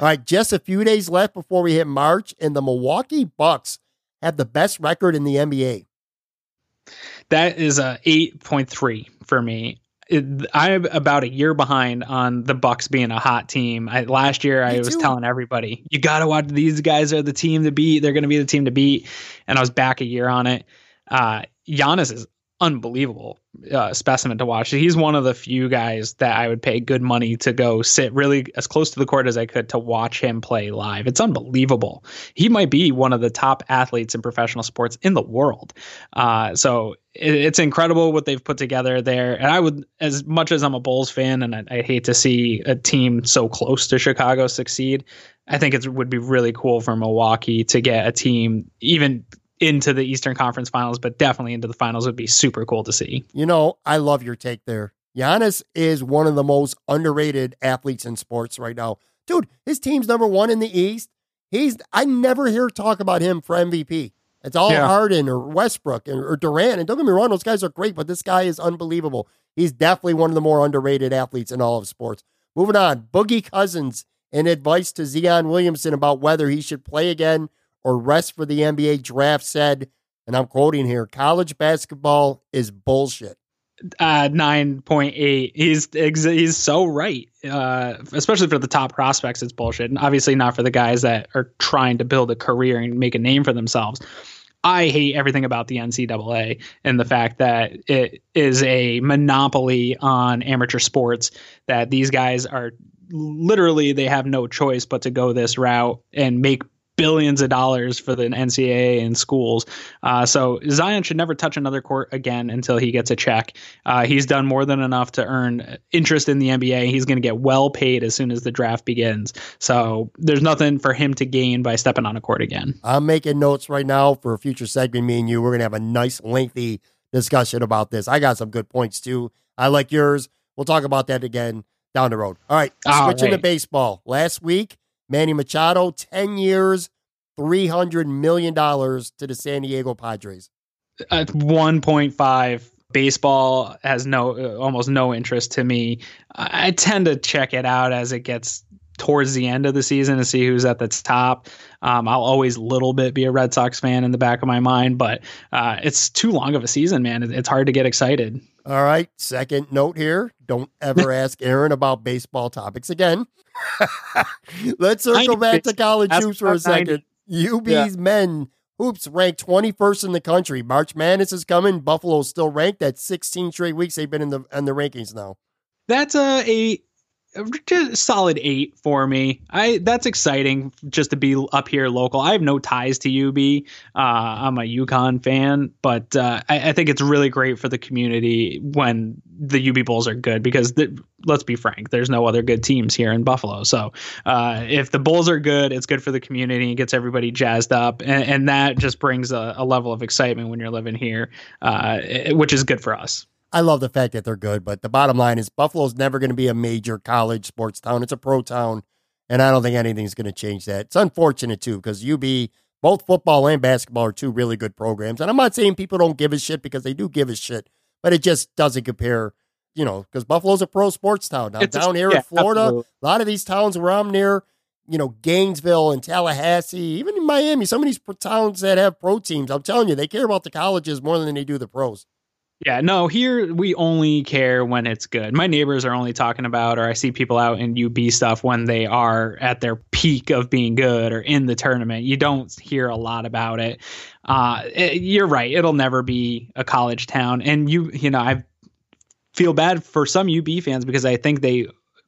All right, just a few days left before we hit March, and the Milwaukee Bucks have the best record in the NBA. That is a 8.3 for me. It, I'm about a year behind on the Bucks being a hot team. I, last year, me I was too. telling everybody, "You got to watch these guys are the team to beat. They're going to be the team to beat." And I was back a year on it. Uh, Giannis is unbelievable uh, specimen to watch. He's one of the few guys that I would pay good money to go sit really as close to the court as I could to watch him play live. It's unbelievable. He might be one of the top athletes in professional sports in the world. Uh, so it, it's incredible what they've put together there. And I would, as much as I'm a Bulls fan and I, I hate to see a team so close to Chicago succeed, I think it would be really cool for Milwaukee to get a team even into the Eastern Conference Finals, but definitely into the finals would be super cool to see. You know, I love your take there. Giannis is one of the most underrated athletes in sports right now. Dude, his team's number one in the East. He's I never hear talk about him for MVP. It's all yeah. Harden or Westbrook or Durant. And don't get me wrong, those guys are great, but this guy is unbelievable. He's definitely one of the more underrated athletes in all of sports. Moving on, Boogie Cousins and advice to Zion Williamson about whether he should play again or rest for the NBA draft said, and I'm quoting here college basketball is bullshit. uh, 9.8 he's he's so right. Uh, especially for the top prospects it's bullshit. And obviously not for the guys that are trying to build a career and make a name for themselves. I hate everything about the NCAA and the fact that it is a monopoly on amateur sports that these guys are literally they have no choice but to go this route and make billions of dollars for the NCAA and schools. Uh, so Zion should never touch another court again until he gets a check. Uh, he's done more than enough to earn interest in the NBA. He's going to get well paid as soon as the draft begins. So there's nothing for him to gain by stepping on a court again. I'm making notes right now for a future segment. Me and you, we're going to have a nice, lengthy discussion about this. I got some good points too. I like yours. We'll talk about that again down the road. All right, switching right. to baseball. Last week, Manny Machado, 10 years, $300 million to the San Diego Padres. At 1.5 baseball has no almost no interest to me i I tend to check it out as it gets towards the end of the season to see who's at the top um, i'll always little bit be a red sox fan in the back of my mind but uh, it's too long of a season man it's hard to get excited All right, second note here. Don't ever ask Aaron about baseball topics again. Let's circle back to college Ask hoops for a about 90. second. UB's men hoops ranked 21st in the country. March Madness is coming. Buffalo's still ranked at 16 straight weeks. They've been in the in the rankings now. that's a, a a just solid eight for me. I that's exciting just to be up here local. I have no ties to UB. Uh, I'm a UConn fan, but uh, I, I think it's really great for the community when the UB Bulls are good because the, let's be frank, there's no other good teams here in Buffalo. So uh, if the Bulls are good, it's good for the community. It gets everybody jazzed up, and, and that just brings a, a level of excitement when you're living here, uh, which is good for us. I love the fact that they're good, but the bottom line is Buffalo's never going to be a major college sports town. It's a pro town, and I don't think anything's going to change that. It's unfortunate too because UB, both football and basketball, are two really good programs. And I'm not saying people don't give a shit because they do give a shit, but it just doesn't compare. You know, because Buffalo's a pro sports town. Now It's a- down here yeah, in Florida, absolutely. a lot of these towns where I'm near, you know, Gainesville and Tallahassee, even in Miami, some of these towns that have pro teams, I'm telling you, they care about the colleges more than they do the pros. Yeah, no, here we only care when it's good. My neighbors are only talking about, or I see people out in UB stuff when they are at their peak of being good or in the tournament. You don't hear a lot about it. Uh, it- you're right; it'll never be a college town, and you, you know, I feel bad for some UB fans because I think they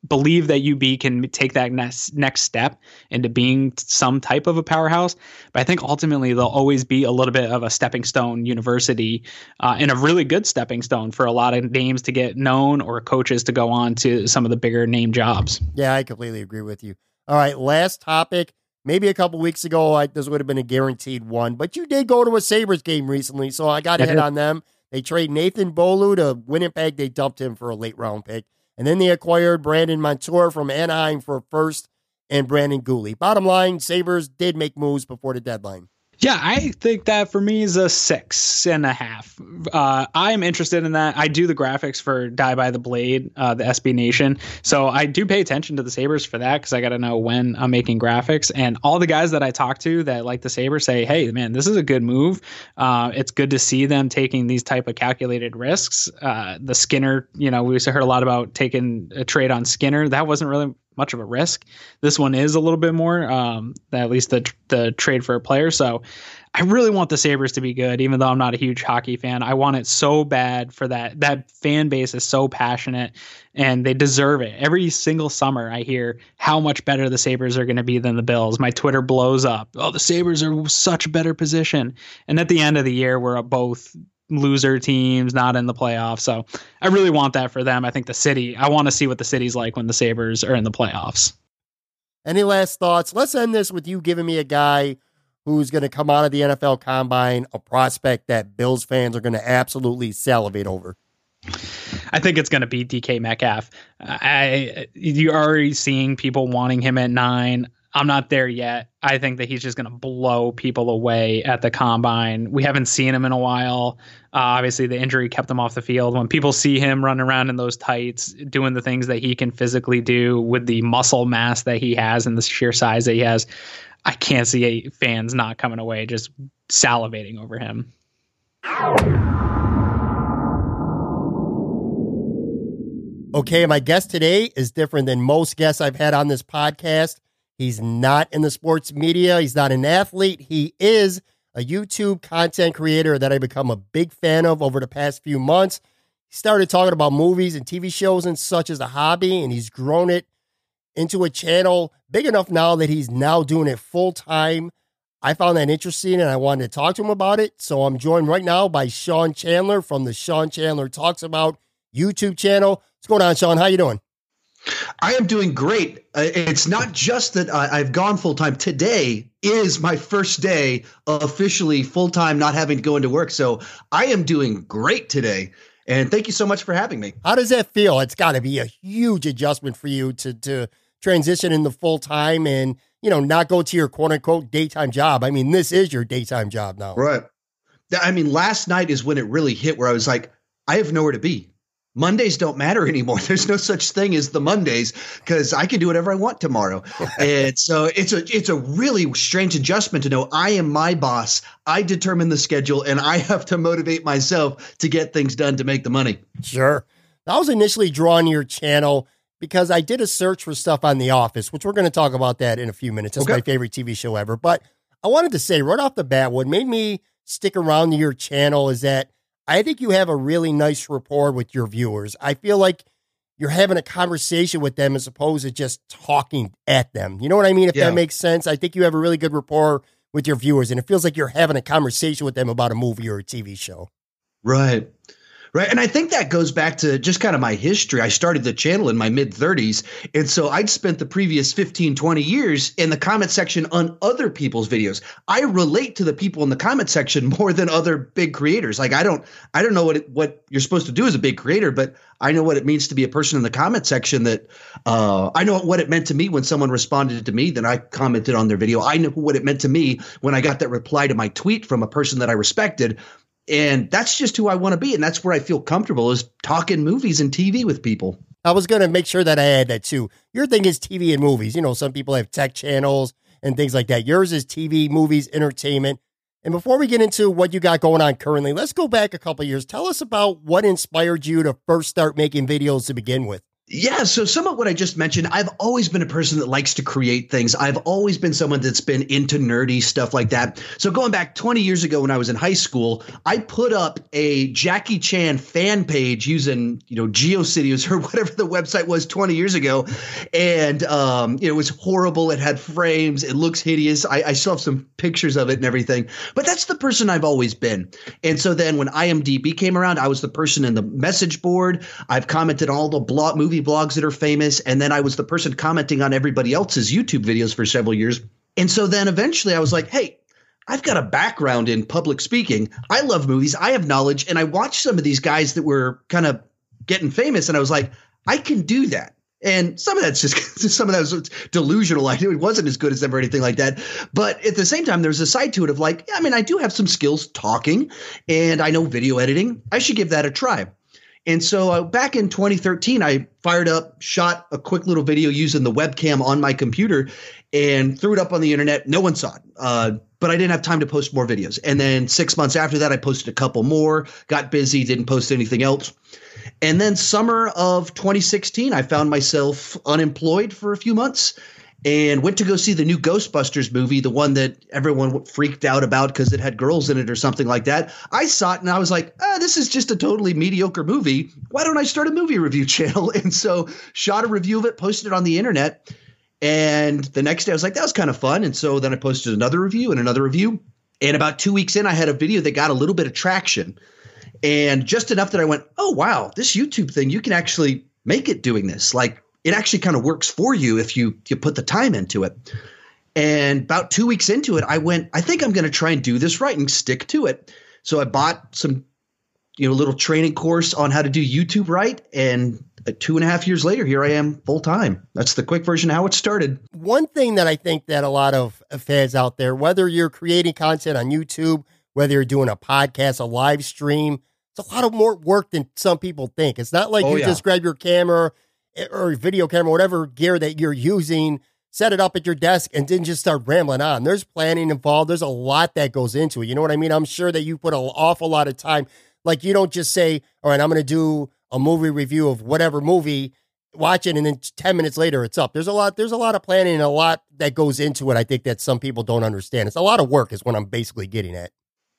believe that UB can take that next next step into being some type of a powerhouse. But I think ultimately they'll always be a little bit of a stepping stone university uh, and a really good stepping stone for a lot of names to get known or coaches to go on to some of the bigger name jobs. Yeah, I completely agree with you. All right, last topic. Maybe a couple weeks ago, I, this would have been a guaranteed one, but you did go to a Sabres game recently, so I got to hit on them. They trade Nathan Beaulieu to Winnipeg. They dumped him for a late round pick. And then they acquired Brandon Montour from Anaheim for first and Brendan Guhle. Bottom line, Sabres did make moves before the deadline. Yeah, I think that for me is a six and a half. Uh, I'm interested in that. I do the graphics for Die by the Blade, uh, the SB Nation. So I do pay attention to the Sabres for that because I got to know when I'm making graphics. And all the guys that I talk to that like the Sabres say, hey, man, this is a good move. Uh, it's good to see them taking these type of calculated risks. Uh, the Skinner, you know, we heard a lot about taking a trade on Skinner. That wasn't really much of a risk. This one is a little bit more, um, at least the the trade for a player. So I really want the Sabres to be good, even though I'm not a huge hockey fan. I want it so bad for that. That fan base is so passionate and they deserve it. Every single summer I hear how much better the Sabres are going to be than the Bills. My Twitter blows up. Oh, the Sabres are such a better position. And at the end of the year, we're both loser teams, not in the playoffs. So I really want that for them. I think the city, I want to see what the city's like when the Sabres are in the playoffs. Any last thoughts? Let's end this with you giving me a guy who's going to come out of the NFL combine, a prospect that Bills fans are going to absolutely salivate over. I think it's going to be DK Metcalf. I you're already seeing people wanting him at nine. I'm not there yet. I think that he's just going to blow people away at the combine. We haven't seen him in a while. Uh, obviously, the injury kept him off the field. When people see him running around in those tights, doing the things that he can physically do with the muscle mass that he has and the sheer size that he has, I can't see fans not coming away just salivating over him. Okay, my guest today is different than most guests I've had on this podcast. He's not in the sports media, he's not an athlete. He is a YouTube content creator that I've become a big fan of over the past few months. He started talking about movies and TV shows and such as a hobby, and he's grown it into a channel big enough now that he's now doing it full time. I found that interesting and I wanted to talk to him about it. So I'm joined right now by Sean Chandler from the Sean Chandler Talks About YouTube channel. What's going on, Sean? How you doing? I am doing great. Uh, it's not just that I've gone full time. Today is my first day officially full time, not having to go into work. So I am doing great today. And thank you so much for having me. How does that feel? It's got to be a huge adjustment for you to to transition into full time and you know not go to your quote unquote daytime job. I mean, this is your daytime job now, right? I mean, last night is when it really hit, where I was like, I have nowhere to be. Mondays don't matter anymore. There's no such thing as the Mondays because I can do whatever I want tomorrow. and so it's a it's a really strange adjustment to know I am my boss. I determine the schedule and I have to motivate myself to get things done to make the money. Sure. I was initially drawn to your channel because I did a search for stuff on The Office, which we're going to talk about that in a few minutes. It's okay. my favorite TV show ever. But I wanted to say right off the bat, what made me stick around to your channel is that I think you have a really nice rapport with your viewers. I feel like you're having a conversation with them as opposed to just talking at them. You know what I mean? If yeah. that makes sense. I think you have a really good rapport with your viewers, and it feels like you're having a conversation with them about a movie or a TV show. Right. Right. And I think that goes back to just kind of my history. I started the channel in my mid 30s. And so I'd spent the previous 15, 20 years in the comment section on other people's videos. I relate to the people in the comment section more than other big creators. Like I don't I don't know what it, what you're supposed to do as a big creator, but I know what it means to be a person in the comment section that uh, I know what it meant to me when someone responded to me, then I commented on their video. I know what it meant to me when I got that reply to my tweet from a person that I respected and that's just who I want to be. And that's where I feel comfortable is talking movies and TV with people. I was going to make sure that I add that too. Your thing is TV and movies. You know, some people have tech channels and things like that. Yours is TV, movies, entertainment. And before we get into what you got going on currently, let's go back a couple years. Tell us about what inspired you to first start making videos to begin with. Yeah, so some of what I just mentioned, I've always been a person that likes to create things. I've always been someone that's been into nerdy stuff like that. So going back 20 years ago when I was in high school, I put up a Jackie Chan fan page using, you know, GeoCities or whatever the website was 20 years ago. And um, it was horrible. It had frames. It looks hideous. I, I still have some pictures of it and everything. But that's the person I've always been. And so then when IMDb came around, I was the person in the message board. I've commented on all the blog movie movie blogs that are famous. And then I was the person commenting on everybody else's YouTube videos for several years. And so then eventually I was like, hey, I've got a background in public speaking. I love movies. I have knowledge. And I watched some of these guys that were kind of getting famous. And I was like, I can do that. And some of that's just some of that was delusional. I knew it wasn't as good as ever, anything like that. But at the same time, there's a side to it of like, yeah, I mean, I do have some skills talking and I know video editing. I should give that a try. And so uh, back in 2013, I fired up, shot a quick little video using the webcam on my computer and threw it up on the internet. No one saw it. Uh, but I didn't have time to post more videos. And then six months after that, I posted a couple more, got busy, didn't post anything else. And then summer of 2016, I found myself unemployed for a few months and went to go see the new Ghostbusters movie, the one that everyone freaked out about because it had girls in it or something like that. I saw it and I was like, ah, this is just a totally mediocre movie. Why don't I start a movie review channel? And so shot a review of it, posted it on the internet. And the next day I was like, that was kind of fun. And so then I posted another review and another review. And about two weeks in, I had a video that got a little bit of traction and just enough that I went, oh, wow, this YouTube thing, you can actually make it doing this. Like it actually kind of works for you if you you put the time into it. And about two weeks into it, I went, I think I'm going to try and do this right and stick to it. So I bought some, you know, little training course on how to do YouTube right. And uh, two and a half years later, here I am full time. That's the quick version of how it started. One thing that I think that a lot of fans out there, whether you're creating content on YouTube, whether you're doing a podcast, a live stream, it's a lot of more work than some people think. It's not like oh, you yeah. just grab your camera or video camera, whatever gear that you're using, set it up at your desk and then just start rambling on. There's planning involved. There's a lot that goes into it. You know what I mean? I'm sure that you put an awful lot of time. Like you don't just say, all right, I'm going to do a movie review of whatever movie, watch it, and then 10 minutes later it's up. There's a lot, there's a lot of planning and a lot that goes into it. I think that some people don't understand. It's a lot of work, is what I'm basically getting at.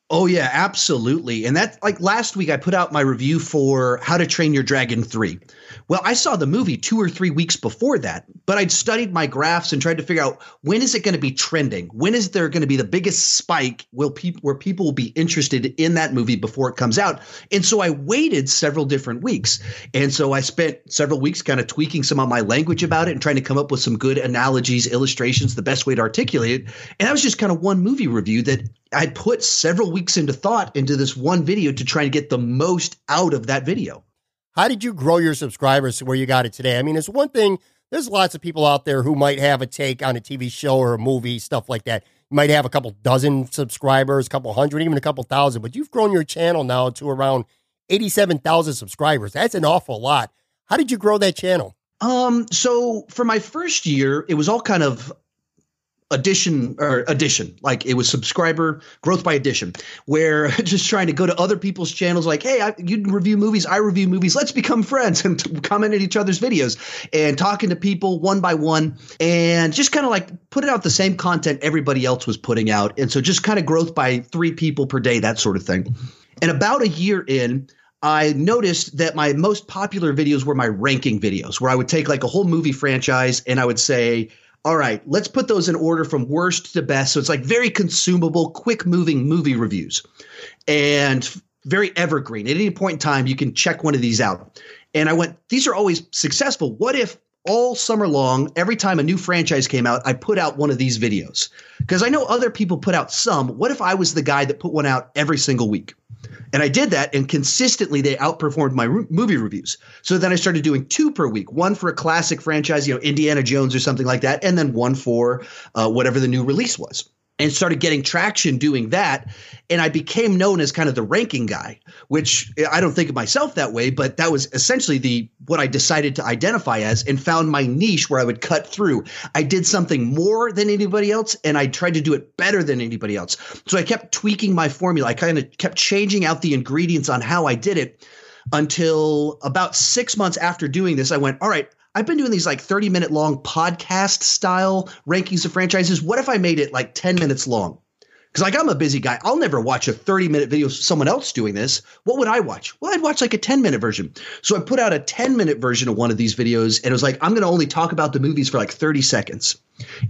Oh yeah, absolutely. And that like last week I put out my review for How to Train Your Dragon 3. Well, I saw the movie 2 or 3 weeks before that, but I'd studied my graphs and tried to figure out when is it going to be trending? When is there going to be the biggest spike will people where people will be interested in that movie before it comes out? And so I waited several different weeks. And so I spent several weeks kind of tweaking some of my language about it and trying to come up with some good analogies, illustrations, the best way to articulate it. And that was just kind of one movie review that I put several weeks into thought into this one video to try and get the most out of that video. How did you grow your subscribers to where you got it today? I mean, it's one thing, there's lots of people out there who might have a take on a TV show or a movie, stuff like that. You might have a couple dozen subscribers, a couple hundred, even a couple thousand, but you've grown your channel now to around 87,000 subscribers. That's an awful lot. How did you grow that channel? Um, so for my first year, it was all kind of addition or addition like it was subscriber growth by addition where just trying to go to other people's channels like hey I, you review movies i review movies let's become friends and comment at each other's videos and talking to people one by one and just kind of like putting out the same content everybody else was putting out. And so just kind of growth by three people per day that sort of thing. And about a year in I noticed that my most popular videos were my ranking videos, where I would take like a whole movie franchise and I would say, all right, let's put those in order from worst to best. So it's like very consumable, quick moving movie reviews and very evergreen. At any point in time, you can check one of these out. And I went, these are always successful. What if all summer long, every time a new franchise came out, I put out one of these videos? Because I know other people put out some. What if I was the guy that put one out every single week? And I did that, and consistently they outperformed my re- movie reviews. So then I started doing two per week one for a classic franchise, you know, Indiana Jones or something like that, and then one for uh, whatever the new release was and started getting traction doing that. And I became known as kind of the ranking guy, which I don't think of myself that way, but that was essentially the what I decided to identify as and found my niche where I would cut through. I did something more than anybody else and I tried to do it better than anybody else. So I kept tweaking my formula. I kind of kept changing out the ingredients on how I did it until about six months after doing this, I went, all right, I've been doing these like 30 minute long podcast style rankings of franchises. What if I made it like 10 minutes long? Because like I'm a busy guy. I'll never watch a 30 minute video of someone else doing this. What would I watch? Well, I'd watch like a 10 minute version. So I put out a 10 minute version of one of these videos and it was like, I'm going to only talk about the movies for like 30 seconds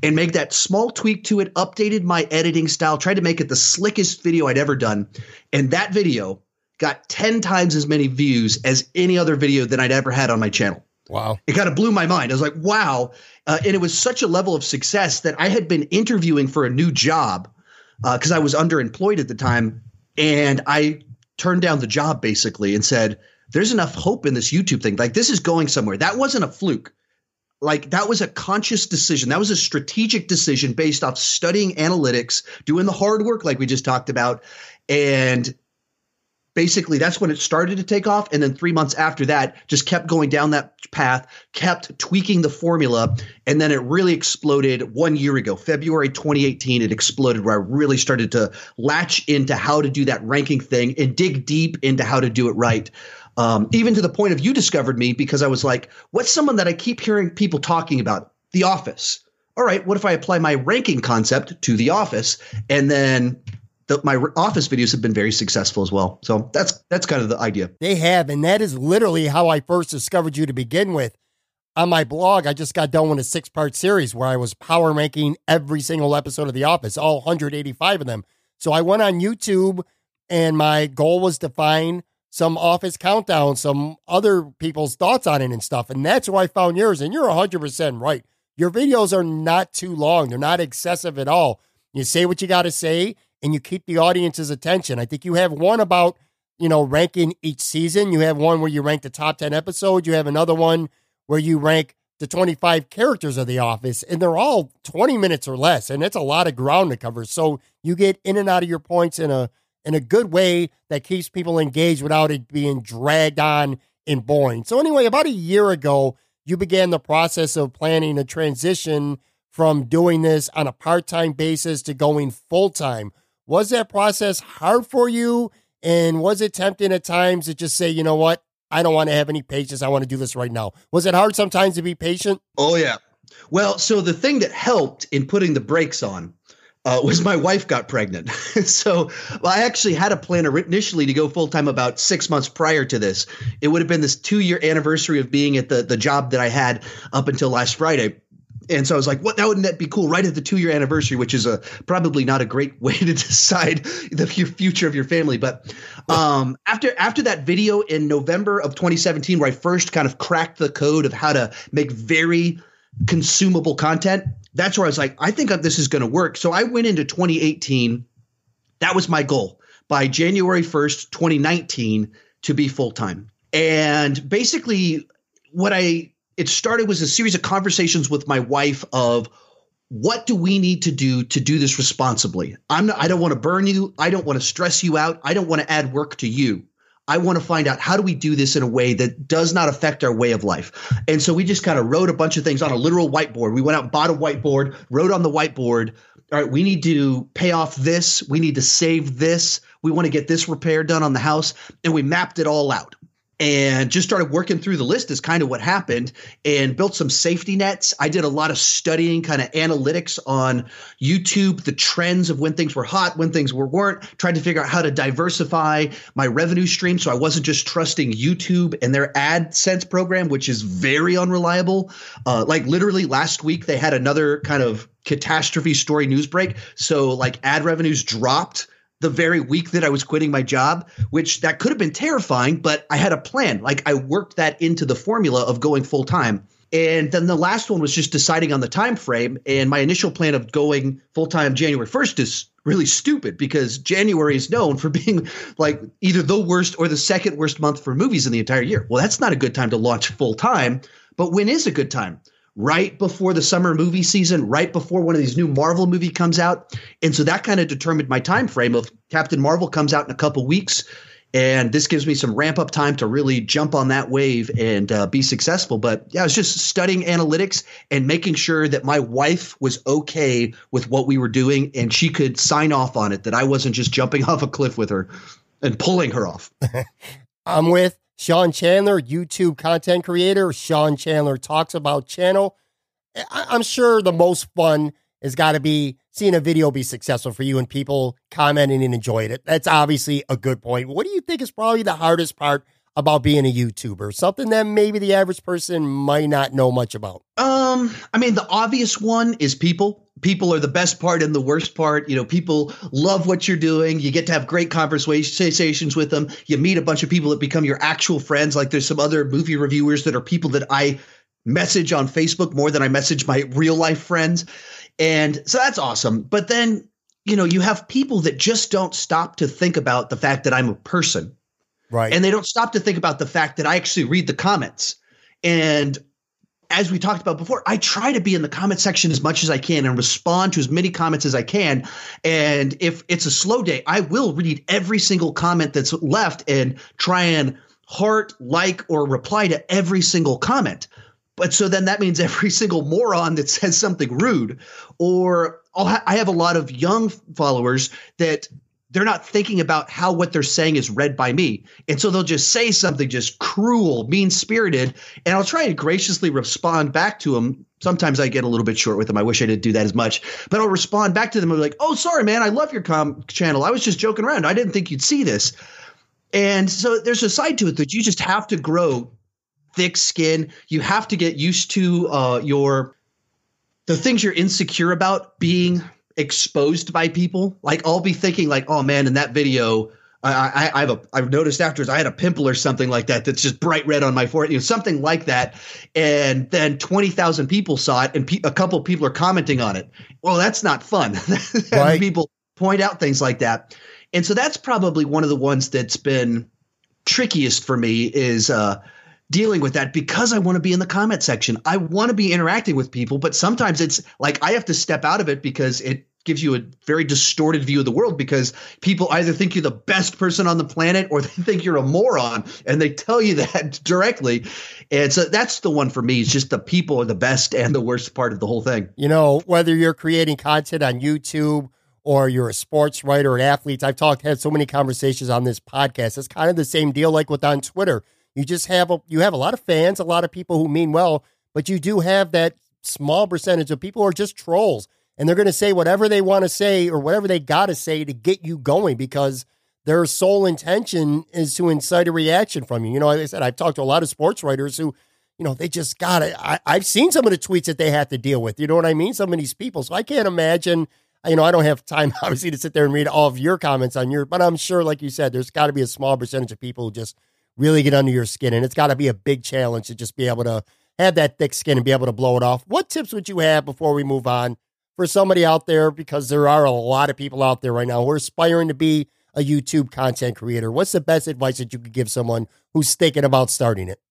and make that small tweak to it, updated my editing style, tried to make it the slickest video I'd ever done. And that video got 10 times as many views as any other video that I'd ever had on my channel. Wow. It kind of blew my mind. I was like, wow. Uh, and it was such a level of success that I had been interviewing for a new job because uh, I was underemployed at the time. And I turned down the job basically and said, there's enough hope in this YouTube thing. Like, this is going somewhere. That wasn't a fluke. Like, that was a conscious decision. That was a strategic decision based off studying analytics, doing the hard work, like we just talked about, and basically that's when it started to take off. And then 3 months after that just kept going down that path kept tweaking the formula. And then it really exploded 1 year ago February 2018 it exploded where I really started to latch into how to do that ranking thing and dig deep into how to do it right. Um, even to the point of you discovered me because I was like what's someone that I keep hearing people talking about? The office. All right, what if I apply my ranking concept to the office? And then the, my office videos have been very successful as well. So that's that's kind of the idea. They have, and that is literally how I first discovered you to begin with. On my blog, I just got done with a six part series where I was power ranking every single episode of The Office, all 185 of them. So I went on YouTube, and my goal was to find some Office countdown, some other people's thoughts on it and stuff. And that's where I found yours. And you're 100% right. Your videos are not too long, they're not excessive at all. You say what you got to say and you keep the audience's attention. I think you have one about, you know, ranking each season. You have one where you rank the top 10 episodes. You have another one where you rank the 25 characters of The Office, and they're all 20 minutes or less. And it's a lot of ground to cover. So you get in and out of your points in a in a good way that keeps people engaged without it being dragged on and boring. So anyway, about a year ago, you began the process of planning a transition from doing this on a part-time basis to going full-time. Was that process hard for you? And was it tempting at times to just say, you know what, I don't want to have any patience. I want to do this right now. Was it hard sometimes to be patient? Oh, yeah. Well, so the thing that helped in putting the brakes on uh, was my wife got pregnant. so well, I actually had a plan initially to go full time about six months prior to this. It would have been this two year anniversary of being at the, the job that I had up until last Friday. And so I was like, what that wouldn't that be cool right at the two year anniversary, which is a probably not a great way to decide the future of your family. But um, after after that video in November of 2017, where I first kind of cracked the code of how to make very consumable content, that's where I was like, I think this is going to work. So I went into 2018. That was my goal by January 1st, 2019, to be full time. And basically, what I it started was a series of conversations with my wife of what do we need to do to do this responsibly? I'm not, I don't want to burn you. I don't want to stress you out. I don't want to add work to you. I want to find out how do we do this in a way that does not affect our way of life. And so we just kind of wrote a bunch of things on a literal whiteboard. We went out and bought a whiteboard, wrote on the whiteboard, all right, we need to pay off this, we need to save this, we want to get this repair done on the house, and we mapped it all out and just started working through the list is kind of what happened and built some safety nets. I did a lot of studying kind of analytics on YouTube, the trends of when things were hot, when things were weren't, tried to figure out how to diversify my revenue stream so I wasn't just trusting YouTube and their AdSense program, which is very unreliable. Uh, like literally last week, they had another kind of catastrophe story news break. So like ad revenues dropped the very week that I was quitting my job, which that could have been terrifying, but I had a plan. Like I worked that into the formula of going full time. And then the last one was just deciding on the time frame. And my initial plan of going full time January 1st is really stupid because January is known for being like either the worst or the second worst month for movies in the entire year. Well, that's not a good time to launch full time, but when is a good time? Right before the summer movie season, right before one of these new Marvel movie comes out. And so that kind of determined my time frame of Captain Marvel comes out in a couple weeks. And this gives me some ramp up time to really jump on that wave and uh, be successful. But yeah, I was just studying analytics and making sure that my wife was okay with what we were doing and she could sign off on it, that I wasn't just jumping off a cliff with her and pulling her off. I'm with Sean Chandler, YouTube content creator. Sean Chandler talks about channel. I'm sure the most fun has got to be seeing a video be successful for you and people commenting and enjoying it. That's obviously a good point. What do you think is probably the hardest part about being a YouTuber? Something that maybe the average person might not know much about. Um, I mean, the obvious one is people. People are the best part and the worst part. You know, people love what you're doing. You get to have great conversations with them. You meet a bunch of people that become your actual friends. Like there's some other movie reviewers that are people that I message on Facebook more than I message my real life friends. And so that's awesome. But then, you know, you have people that just don't stop to think about the fact that I'm a person Right. And they don't stop to think about the fact that I actually read the comments. And as we talked about before, I try to be in the comment section as much as I can and respond to as many comments as I can. And if it's a slow day, I will read every single comment that's left and try and heart, like, or reply to every single comment. But so then that means every single moron that says something rude, or ha- I have a lot of young followers that they're not thinking about how what they're saying is read by me. And so they'll just say something just cruel, mean spirited, and I'll try and graciously respond back to them. Sometimes I get a little bit short with them. I wish I didn't do that as much, but I'll respond back to them and be like, oh, sorry, man. I love your com channel. I was just joking around. I didn't think you'd see this. And so there's a side to it that you just have to grow thick skin. You have to get used to uh, your the things you're insecure about being exposed by people. Like I'll be thinking like, oh man, in that video, I, I, I have a I've noticed afterwards I had a pimple or something like that that's just bright red on my forehead, you know, something like that. And then twenty thousand people saw it, and pe- a couple people are commenting on it. Well, that's not fun. right. people point out things like that, and so that's probably one of the ones that's been trickiest for me is uh, dealing with that because I want to be in the comment section. I want to be interacting with people, but sometimes it's like I have to step out of it because it gives you a very distorted view of the world because people either think you're the best person on the planet or they think you're a moron and they tell you that directly. And so that's the one for me. It's just the people are the best and the worst part of the whole thing. You know, whether you're creating content on YouTube or you're a sports writer, an athlete, I've talked, had so many conversations on this podcast. It's kind of the same deal like with on Twitter You just have a you have a lot of fans, a lot of people who mean well, but you do have that small percentage of people who are just trolls and they're going to say whatever they want to say or whatever they got to say to get you going because their sole intention is to incite a reaction from you. You know, like I said, I've talked to a lot of sports writers who, you know, they just got it. I've seen some of the tweets that they have to deal with. You know what I mean? Some of these people. So I can't imagine. You know, I don't have time obviously to sit there and read all of your comments on your, but I'm sure, like you said, there's got to be a small percentage of people who just really get under your skin, and it's got to be a big challenge to just be able to have that thick skin and be able to blow it off. What tips would you have before we move on for somebody out there? Because there are a lot of people out there right now who are aspiring to be a YouTube content creator. What's the best advice that you could give someone who's thinking about starting it?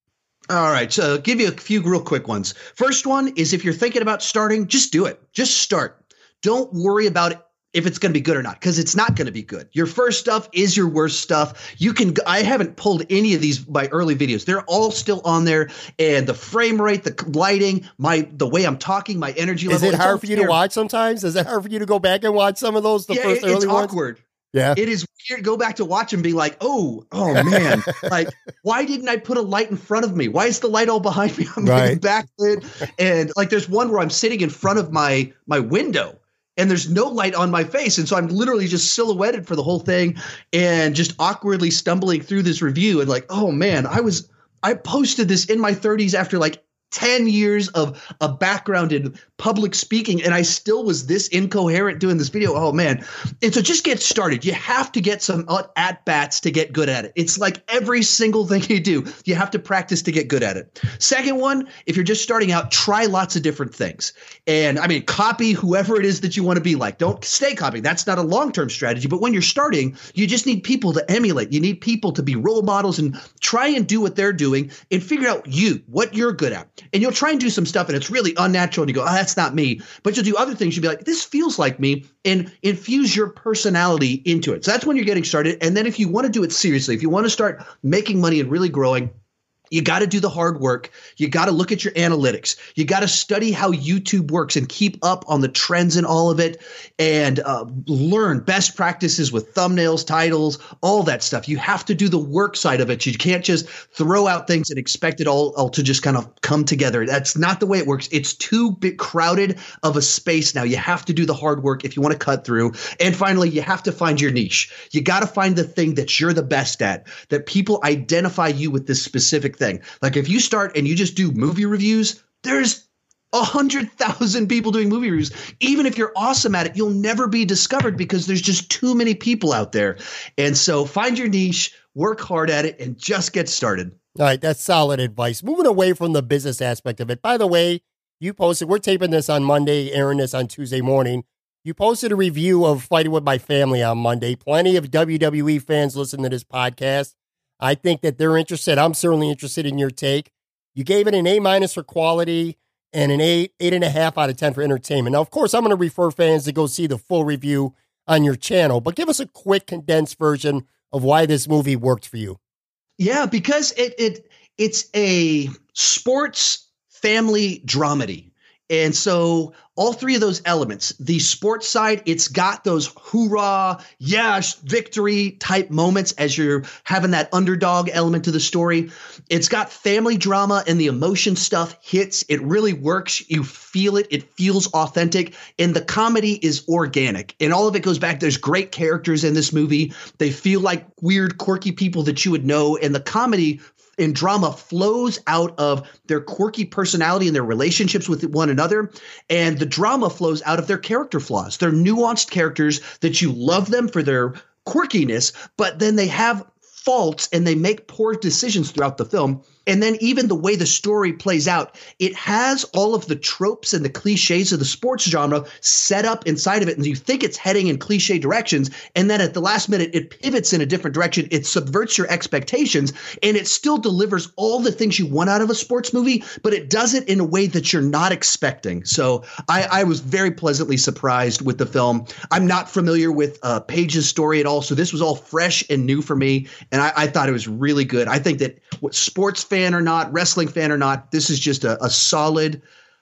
All right, so I'll give you a few real quick ones. First one is if you're thinking about starting, just do it. Just start. Don't worry about if it's going to be good or not because it's not going to be good. Your first stuff is your worst stuff. You can I haven't pulled any of these my early videos. They're all still on there and the frame rate, the lighting, my the way I'm talking, my energy level. Is it hard for you to watch sometimes? Is it hard for you to go back and watch some of those the yeah, first it, it's early awkward. Ones? Yeah. It is weird. Go back to watch and be like, oh, oh man. like, why didn't I put a light in front of me? Why is the light all behind me? I'm right. backlit. And like there's one where I'm sitting in front of my my window and there's no light on my face. And so I'm literally just silhouetted for the whole thing and just awkwardly stumbling through this review and like, oh man, I was I posted this in my 30s after like 10 years of a background in public speaking and I still was this incoherent doing this video. Oh man. And so just get started. You have to get some at bats to get good at it. It's like every single thing you do, you have to practice to get good at it. Second one, if you're just starting out, try lots of different things. And I mean, copy whoever it is that you want to be like. Don't stay copying. That's not a long-term strategy, but when you're starting, you just need people to emulate. You need people to be role models and try and do what they're doing and figure out you, what you're good at. And you'll try and do some stuff and it's really unnatural and you go, oh, that's not me. But you'll do other things. You'll be like, this feels like me and infuse your personality into it. So that's when you're getting started. And then if you want to do it seriously, if you want to start making money and really growing, you got to do the hard work. You got to look at your analytics. You got to study how YouTube works and keep up on the trends and all of it and uh, learn best practices with thumbnails, titles, all that stuff. You have to do the work side of it. You can't just throw out things and expect it all, all to just kind of come together. That's not the way it works. It's too big, crowded of a space now. You have to do the hard work if you want to cut through. And finally, you have to find your niche. You got to find the thing that you're the best at, that people identify you with this specific thing. Like if you start and you just do movie reviews, there's a hundred thousand people doing movie reviews. Even if you're awesome at it, you'll never be discovered because there's just too many people out there. And so find your niche, work hard at it, and just get started. All right, that's solid advice. Moving away from the business aspect of it. By the way, you posted, we're taping this on Monday, airing this on Tuesday morning. You posted a review of Fighting with My Family on Monday. Plenty of WWE fans listen to this podcast. I think that they're interested. I'm certainly interested in your take. You gave it an A minus for quality and an eight, eight and a half out of 10 for entertainment. Now, of course, I'm going to refer fans to go see the full review on your channel, but give us a quick condensed version of why this movie worked for you. Yeah, because it, it it's a sports family dramedy. And so all three of those elements, the sports side, it's got those hoorah, yes, victory type moments as you're having that underdog element to the story. It's got family drama and the emotion stuff hits. It really works. You feel it. It feels authentic. And the comedy is organic. And all of it goes back. There's great characters in this movie. They feel like weird, quirky people that you would know. And the comedy and drama flows out of their quirky personality and their relationships with one another. And the drama flows out of their character flaws. They're nuanced characters that you love them for their quirkiness, but then they have faults and they make poor decisions throughout the film. And then even the way the story plays out, it has all of the tropes and the cliches of the sports genre set up inside of it. And you think it's heading in cliche directions. And then at the last minute, it pivots in a different direction. It subverts your expectations and it still delivers all the things you want out of a sports movie, but it does it in a way that you're not expecting. So I, I was very pleasantly surprised with the film. I'm not familiar with uh, Paige's story at all. So this was all fresh and new for me. And I, I thought it was really good. I think that what sports fans fan or not, wrestling fan or not, this is just a, a solid,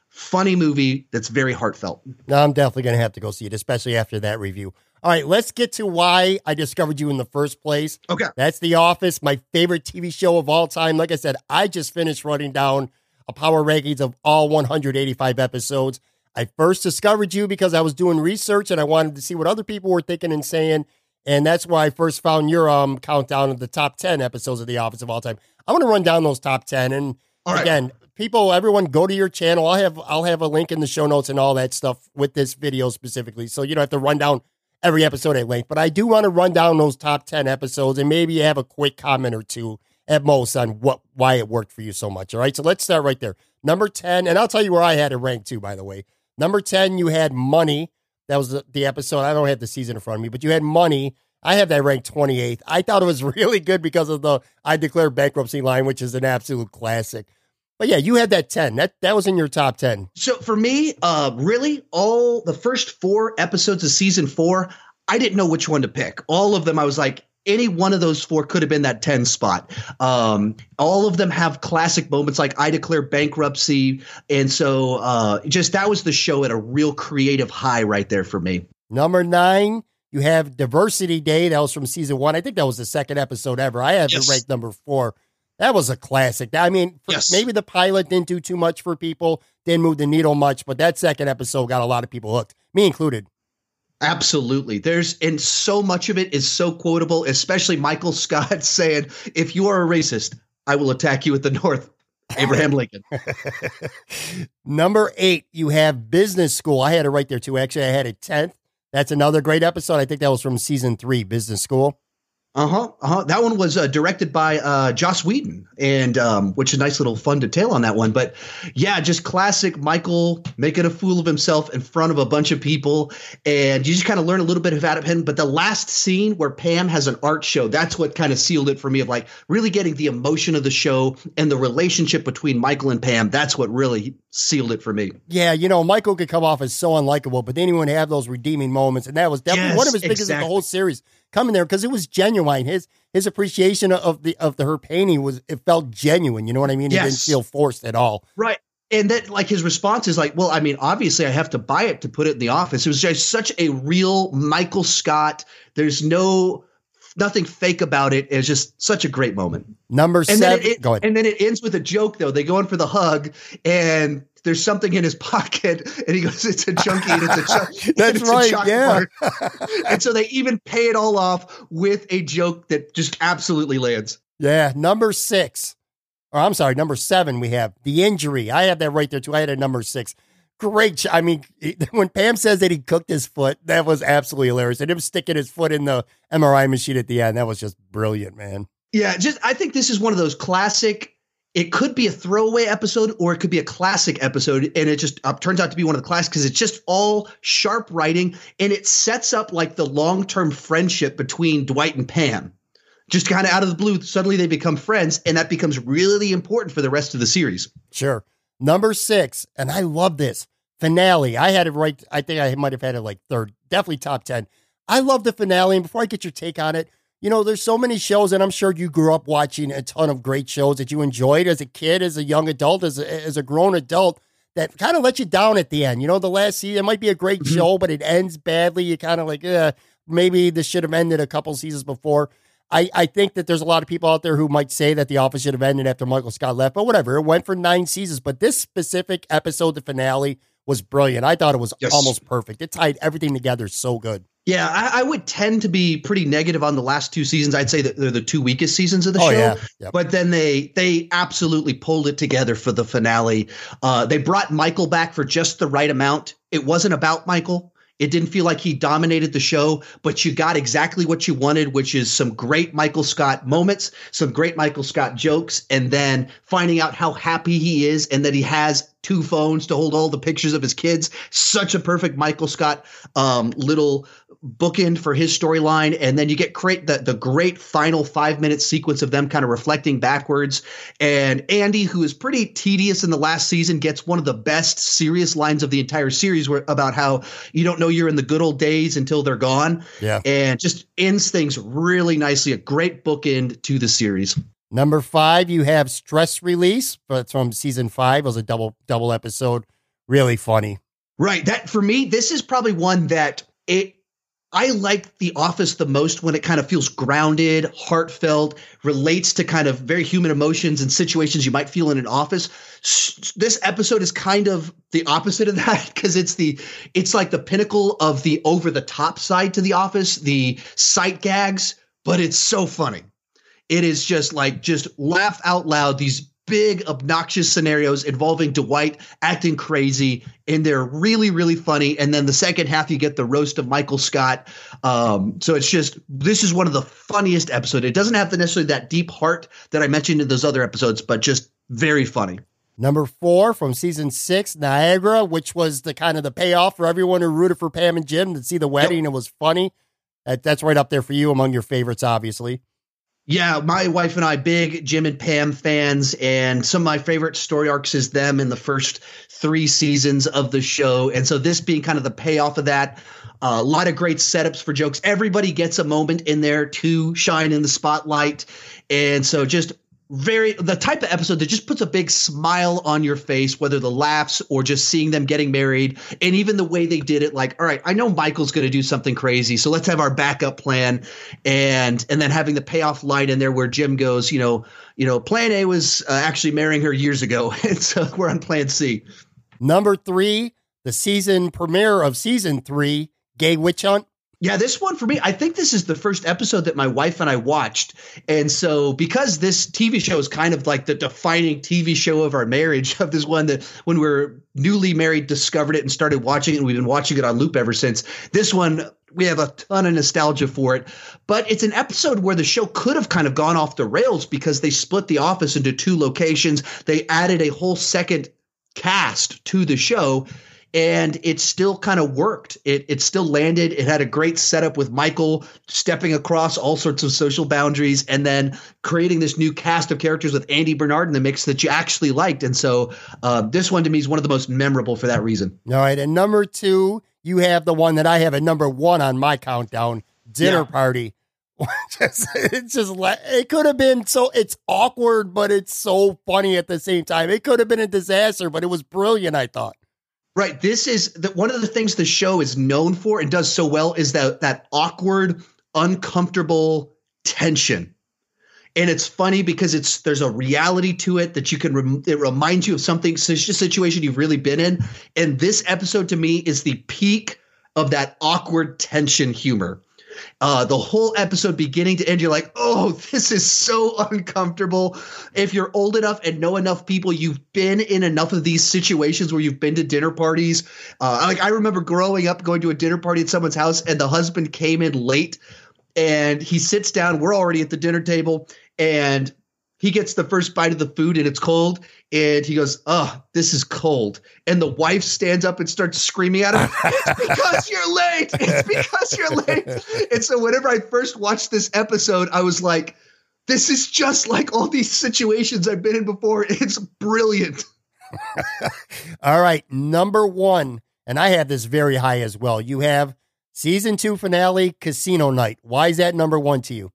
funny movie that's very heartfelt. No, I'm definitely going to have to go see it, especially after that review. All right, let's get to why I discovered you in the first place. Okay. That's The Office, my favorite TV show of all time. Like I said, I just finished writing down a power rankings of all 185 episodes. I first discovered you because I was doing research and I wanted to see what other people were thinking and saying. And that's why I first found your um countdown of the top 10 episodes of The Office of all time. I'm going to run down those top 10. And right. again, people, everyone go to your channel. I'll have I'll have a link in the show notes and all that stuff with this video specifically. So you don't have to run down every episode at length. But I do want to run down those top 10 episodes and maybe have a quick comment or two at most on what why it worked for you so much. All right. So let's start right there. Number 10, and I'll tell you where I had it ranked too, by the way. Number 10, you had money. That was the, episode. I don't have the season in front of me, but you had money. I have that ranked 28th. I thought it was really good because of the I declare bankruptcy line, which is an absolute classic. But yeah, you had that 10. That that was in your top 10. So for me, uh, really, all the first four episodes of season four, I didn't know which one to pick. All of them, I was like, any one of those four could have been that 10 spot. Um, all of them have classic moments like I declare bankruptcy. And so uh, just that was the show at a real creative high right there for me. Number nine, you have Diversity Day. That was from season one. I think that was the second episode ever. I have Yes. it ranked number four. That was a classic. I mean, Yes. maybe the pilot didn't do too much for people, didn't move the needle much, but that second episode got a lot of people hooked, me included. Absolutely. There's and so much of it is so quotable, especially Michael Scott saying, if you are a racist, I will attack you at the North. Abraham Lincoln. Number eight, you have Business School. I had it right there too. Actually, I had it 10th. That's another great episode. I think that was from season three, Business School. Uh huh. Uh huh. That one was uh, directed by uh, Joss Whedon, and um, which is a nice little fun detail on that one. But yeah, just classic Michael making a fool of himself in front of a bunch of people, and you just kind of learn a little bit about him. But the last scene where Pam has an art show, that's what kind of sealed it for me. Of like really getting the emotion of the show and the relationship between Michael and Pam. That's what really sealed it for me. Yeah, you know, Michael could come off as so unlikable, but then he would have those redeeming moments, and that was definitely Yes, one of his biggest of the whole series coming there because it was genuine. His his appreciation of the of the her painting was it felt genuine. You know what I mean? He didn't feel forced at all. Right. And then, like, his response is like, well, I mean, obviously, I have to buy it to put it in the office. It was just such a real Michael Scott. There's no nothing fake about it. It's just such a great moment. Number And seven, then, it, go ahead. and then it ends with a joke, though. They go in for the hug, and there's something in his pocket, and he goes, "It's a junkie, and it's a cho- That's it's a right, yeah. and so they even pay it all off with a joke that just absolutely lands. yeah, number six, or I'm sorry, number seven. We have the injury. I have that right there too. I had a number six. Great. I mean, when Pam says that he cooked his foot, that was absolutely hilarious. And him sticking his foot in the MRI machine at the end, that was just brilliant, man. Yeah, just I think this is one of those classic. It could be a throwaway episode, or it could be a classic episode, and it just uh, turns out to be one of the classics because it's just all sharp writing, and it sets up like the long term friendship between Dwight and Pam. Just kind of out of the blue, suddenly they become friends, and that becomes really important for the rest of the series. Sure. Number six, and I love this finale. I had it right. I think I might have had it like third, definitely top 10. I love the finale. And before I get your take on it, you know, there's so many shows, and I'm sure you grew up watching a ton of great shows that you enjoyed as a kid, as a young adult, as a, as a grown adult that kind of let you down at the end. You know, the last season, it might be a great Mhm. show, but it ends badly. You kind of like, eh, maybe this should have ended a couple seasons before. I, I think that there's a lot of people out there who might say that The Office should have ended after Michael Scott left, but whatever. It went for nine seasons. But this specific episode, the finale, was brilliant. I thought it was Yes. almost perfect. It tied everything together so good. Yeah, I, I would tend to be pretty negative on the last two seasons. I'd say that they're the two weakest seasons of the oh, show. yeah. Yep. But then they they absolutely pulled it together for the finale. Uh, they brought Michael back for just the right amount. It wasn't about Michael. It didn't feel like he dominated the show, but you got exactly what you wanted, which is some great Michael Scott moments, some great Michael Scott jokes, and then finding out how happy he is and that he has two phones to hold all the pictures of his kids. Such a perfect Michael Scott um, little bookend for his storyline, and then you get great the the great final five minute sequence of them kind of reflecting backwards. And Andy, who is pretty tedious in the last season, gets one of the best serious lines of the entire series, where about how you don't know you're in the good old days until they're gone, Yeah. and just ends things really nicely. A great bookend to the series. Number five, you have Stress Relief, but from season five. It was a double double episode. Really funny. Right. That for me, this is probably one that it I like The Office the most when it kind of feels grounded, heartfelt, relates to kind of very human emotions and situations you might feel in an office. This episode is kind of the opposite of that because it's the it's like the pinnacle of the over the top side to The Office, the sight gags, but it's so funny. It is just like just laugh out loud these big obnoxious scenarios involving Dwight acting crazy and they're really really funny and then the second half you get the roast of Michael Scott um, so it's just this is one of the funniest episodes it doesn't have necessarily that deep heart that I mentioned in those other episodes but just very funny Number four from season six, Niagara, which was the kind of the payoff for everyone who rooted for Pam and Jim to see the wedding. Yep. It was funny. That, that's right up there for you among your favorites, obviously. Yeah, my wife and I, big Jim and Pam fans, and some of my favorite story arcs is them in the first three seasons of the show. And so this being kind of the payoff of that, uh, a lot of great setups for jokes. Everybody gets a moment in there to shine in the spotlight. And so just very the type of episode that just puts a big smile on your face whether the laughs or just seeing them getting married and even the way they did it like all right i know michael's going to do something crazy so let's have our backup plan and and then having the payoff line in there where jim goes you know you know plan a was uh, actually marrying her years ago and so we're on plan c. Number three the season premiere of season three gay witch hunt yeah, this one for me, I think this is the first episode that my wife and I watched. And so, because this TV show is kind of like the defining TV show of our marriage, of this one that when we are newly married, discovered it and started watching it, and we've been watching it on loop ever since. This one, we have a ton of nostalgia for it. But it's an episode where the show could have kind of gone off the rails because they split the office into two locations. They added a whole second cast to the show and it still kind of worked. It it still landed. It had a great setup with Michael stepping across all sorts of social boundaries and then creating this new cast of characters with Andy Bernard in the mix that you actually liked. And so uh, this one to me is one of the most memorable for that reason. All right, and number two, you have the one that I have at number one on my countdown: Dinner yeah. Party. just, it's just it could have been so it's awkward, but it's so funny at the same time. It could have been a disaster, but it was brilliant. I thought. Right. This is the, one of the things the show is known for and does so well is that that awkward, uncomfortable tension. And it's funny because it's there's a reality to it that you can rem, it reminds you of something such a situation you've really been in. And this episode to me is the peak of that awkward tension humor. Uh, the whole episode, beginning to end, you're like, oh, this is so uncomfortable. If you're old enough and know enough people, you've been in enough of these situations where you've been to dinner parties. Uh, like I remember growing up, going to a dinner party at someone's house, and the husband came in late, and he sits down. We're already at the dinner table, and he gets the first bite of the food and it's cold and he goes oh this is cold. And the wife stands up and starts screaming at him it's because you're late! It's because you're late! And so whenever i first watched this episode i was like this is just like all these situations i've been in before. It's brilliant. All right number one and i have this very high as well. You have season two finale casino night. Why is that number one to you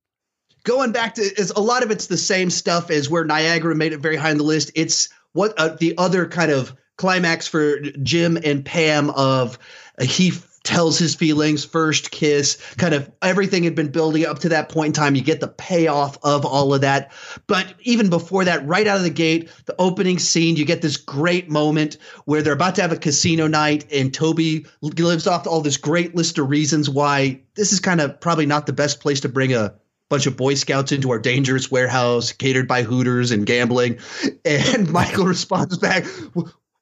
going back to is a lot of it's the same stuff as where Niagara made it very high on the list. It's what uh, the other kind of climax for Jim and Pam of uh, he tells his feelings first kiss kind of everything had been building up to that point in time you get the payoff of all of that but even before that right out of the gate the opening scene you get this great moment where they're about to have a casino night and toby lives off all this great list of reasons why this is kind of probably not the best place to bring a bunch of Boy Scouts into our dangerous warehouse catered by Hooters and gambling. And Michael responds back,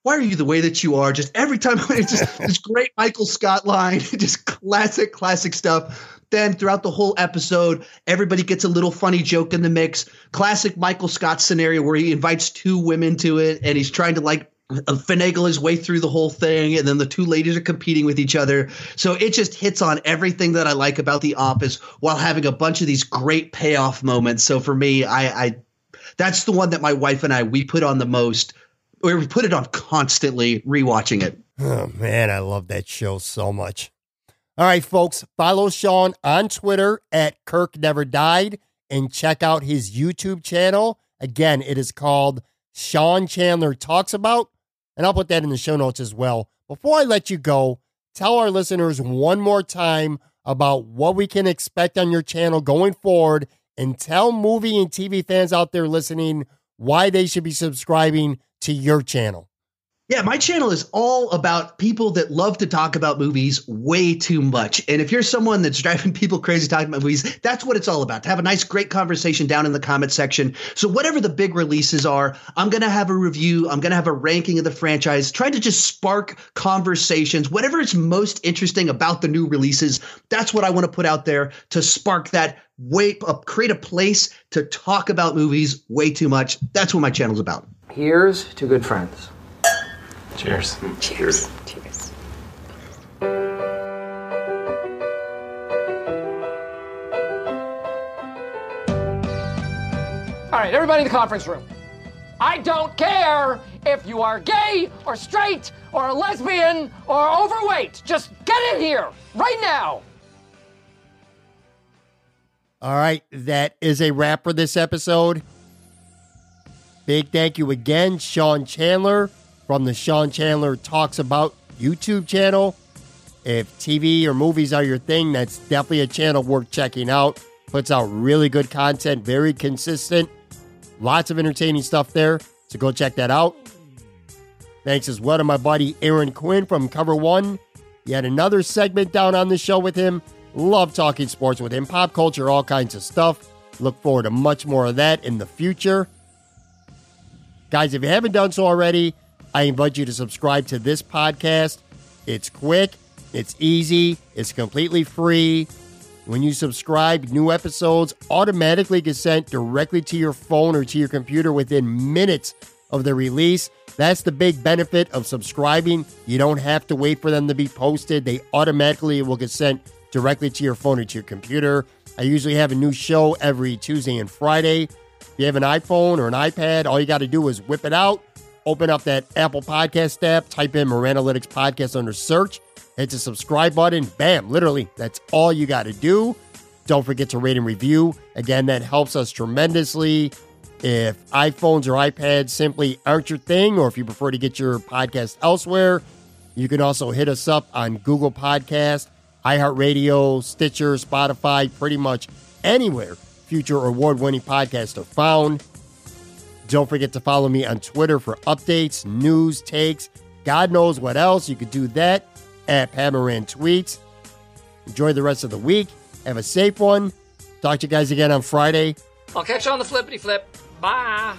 why are you the way that you are? Just every time it's just this great Michael Scott line, just classic, classic stuff. Then throughout the whole episode, everybody gets a little funny joke in the mix. Classic Michael Scott scenario where he invites two women to it and he's trying to like Uh, finagle his way through the whole thing and then the two ladies are competing with each other. So it just hits on everything that i like about the office while having a bunch of these great payoff moments. So for me i i that's the one that my wife and i we put on the most or we put it on constantly rewatching it. Oh man i love that show so much. All right folks follow sean on twitter at kirk never died and check out his youtube channel. Again it is called sean chandler talks about and I'll put that in the show notes as well. Before I let you go, tell our listeners one more time about what we can expect on your channel going forward and tell movie and TV fans out there listening why they should be subscribing to your channel. Yeah, my channel is all about people that love to talk about movies way too much. And if you're someone that's driving people crazy talking about movies, that's what it's all about. To have a nice, great conversation down in the comment section. So, whatever the big releases are, I'm going to have a review. I'm going to have a ranking of the franchise, trying to just spark conversations. Whatever is most interesting about the new releases, that's what I want to put out there to spark that way, uh, create a place to talk about movies way too much. That's what my channel's about. Here's to good friends. Cheers. Cheers. Cheers. All right, everybody in the conference room. I don't care if you are gay or straight or a lesbian or overweight. Just get in here right now. All right, that is a wrap for this episode. Big thank you again, Sean Chandler from the Sean Chandler Talks About YouTube channel. If TV or movies are your thing, that's definitely a channel worth checking out. Puts out really good content, very consistent. Lots of entertaining stuff there. So go check that out. Thanks as well to my buddy Aaron Quinn from Cover One. Had another segment down on the show with him. Love talking sports with him, pop culture, all kinds of stuff. Look forward to much more of that in the future. Guys, if you haven't done so already, I invite you to subscribe to this podcast. It's quick, it's easy, it's completely free. When you subscribe, new episodes automatically get sent directly to your phone or to your computer within minutes of the release. That's the big benefit of subscribing. You don't have to wait for them to be posted. They automatically will get sent directly to your phone or to your computer. I usually have a new show every Tuesday and Friday. If you have an iPhone or an iPad, all you got to do is whip it out, open up that Apple Podcast app, type in Moranalytics Podcast under search, hit the subscribe button. Bam, literally, that's all you got to do. Don't forget to rate and review. Again, that helps us tremendously. If iPhones or iPads simply aren't your thing, or if you prefer to get your podcast elsewhere, you can also hit us up on Google Podcast, iHeartRadio, Stitcher, Spotify, pretty much anywhere future award winning podcasts are found. Don't forget to follow me on Twitter for updates, news, takes, God knows what else. You could do that at Pat Tweets. Enjoy the rest of the week. Have a safe one. Talk to you guys again on Friday. I'll catch you on the flippity flip. Bye.